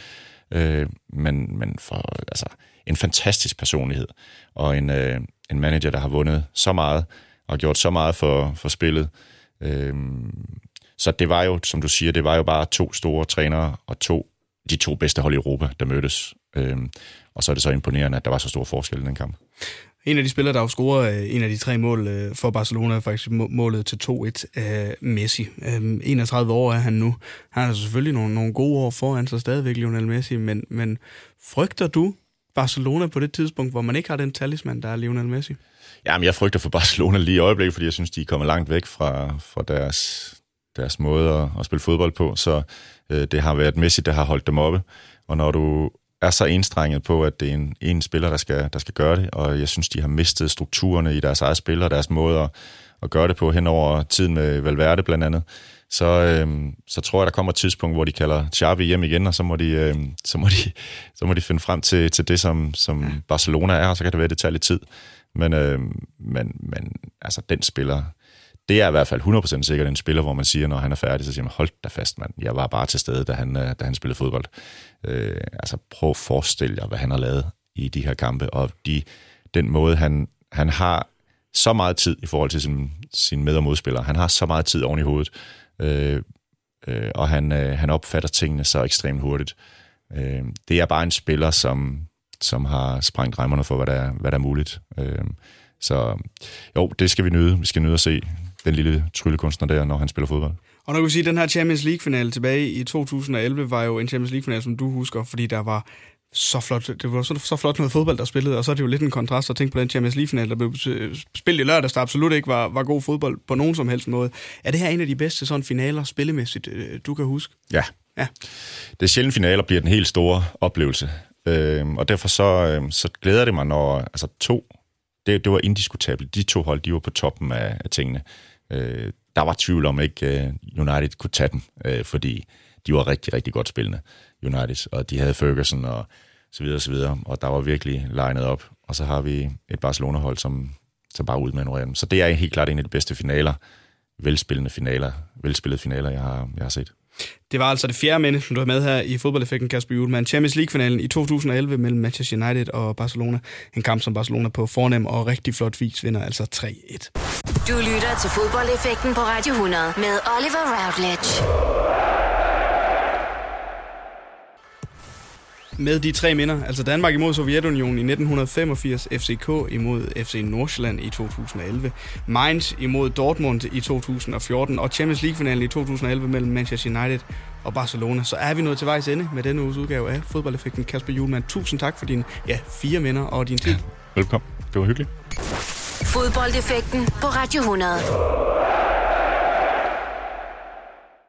Øh, men, men for altså, en fantastisk personlighed, og en, øh, en manager, der har vundet så meget, og gjort så meget for, for spillet. Øh, så det var jo, som du siger, det var jo bare to store trænere og to de to bedste hold i Europa, der mødtes. Øhm, og så er det så imponerende, at der var så stor forskel i den kamp. En af de spillere, der har scoret øh, en af de tre mål øh, for Barcelona, er faktisk målet til 2-1, øh, Messi. 31 år er han nu. Han har selvfølgelig nogle, nogle gode år foran sig stadigvæk, Lionel Messi, men, men frygter du Barcelona på det tidspunkt, hvor man ikke har den talisman, der er Lionel Messi? Jamen, jeg frygter for Barcelona lige i øjeblikket, fordi jeg synes, de er kommet langt væk fra, fra deres, deres måde at, at spille fodbold på. Så øh, det har været Messi, der har holdt dem oppe. Og når du er så enstrenget på, at det er en, en spiller, der skal, der skal gøre det, og jeg synes, de har mistet strukturerne i deres eget spil og deres måde at, at gøre det på hen over tiden med Valverde blandt andet, så, øhm, så tror jeg, der kommer et tidspunkt, hvor de kalder Xavi hjem igen, og så må de, øhm, så må de, så må de finde frem til, til det, som, som Barcelona er, og så kan det være, at det tager lidt tid. Men, øhm, men, men altså, den spiller, det er i hvert fald 100% sikkert en spiller, hvor man siger, når han er færdig, så siger man, hold da fast, mand. Jeg var bare til stede, da han, øh, da han spillede fodbold. Øh, altså, prøv at forestille jer, hvad han har lavet i de her kampe, og de, den måde, han, han har så meget tid i forhold til sin, sin med- og modspillere. Han har så meget tid oven i hovedet, øh, øh, og han, øh, han opfatter tingene så ekstremt hurtigt. Øh, det er bare en spiller, som, som har sprængt remmerne for, hvad der, hvad der er muligt. Øh, så jo, det skal vi nyde. Vi skal nyde at se den lille tryllekunstner der, når han spiller fodbold. Og når du kan sige, at den her Champions League-finale tilbage i 2011 var jo en Champions League-finale, som du husker, fordi der var så flot, det var så, så flot noget fodbold, der spillede, og så er det jo lidt en kontrast at tænke på den Champions League-finale, der blev spillet i lørdags, der absolut ikke var, var god fodbold på nogen som helst måde. Er det her en af de bedste sådan finaler spillemæssigt, øh, du kan huske? Ja. ja. Det sjældent finaler bliver den helt store oplevelse, øh, og derfor så, øh, så glæder det mig, når altså to, det, det var indiskutabelt, de to hold, de var på toppen af, af tingene. Øh, der var tvivl om ikke øh, United kunne tage dem, øh, fordi de var rigtig, rigtig godt spillende, United, og de havde Ferguson og så videre og så videre, og der var virkelig legnet op. Og så har vi et Barcelona-hold, som, som bare udmanøvrerer dem. Så det er helt klart en af de bedste finaler, velspillende finaler, velspillede finaler, jeg har, jeg har set. Det var altså det fjerde minde, som du har med her i fodboldeffekten, Kasper Julemand. Champions League-finalen i 2011 mellem Manchester United og Barcelona. En kamp, som Barcelona på fornem og rigtig flot vis vinder, altså 3-1. Du lytter til fodboldeffekten på Radio 100 med Oliver Routledge. Med de tre minder, altså Danmark imod Sovjetunionen i 1985, FCK imod FC Nordsjælland i 2011, Mainz imod Dortmund i 2014 og Champions League-finalen i 2011 mellem Manchester United og Barcelona. Så er vi nået til vejs ende med denne uges udgave af Fodboldeffekten. Kasper Julemand, tusind tak for dine ja, fire minder og din tid. Ja, velkommen. Det var hyggeligt. Fodboldeffekten på Radio 100.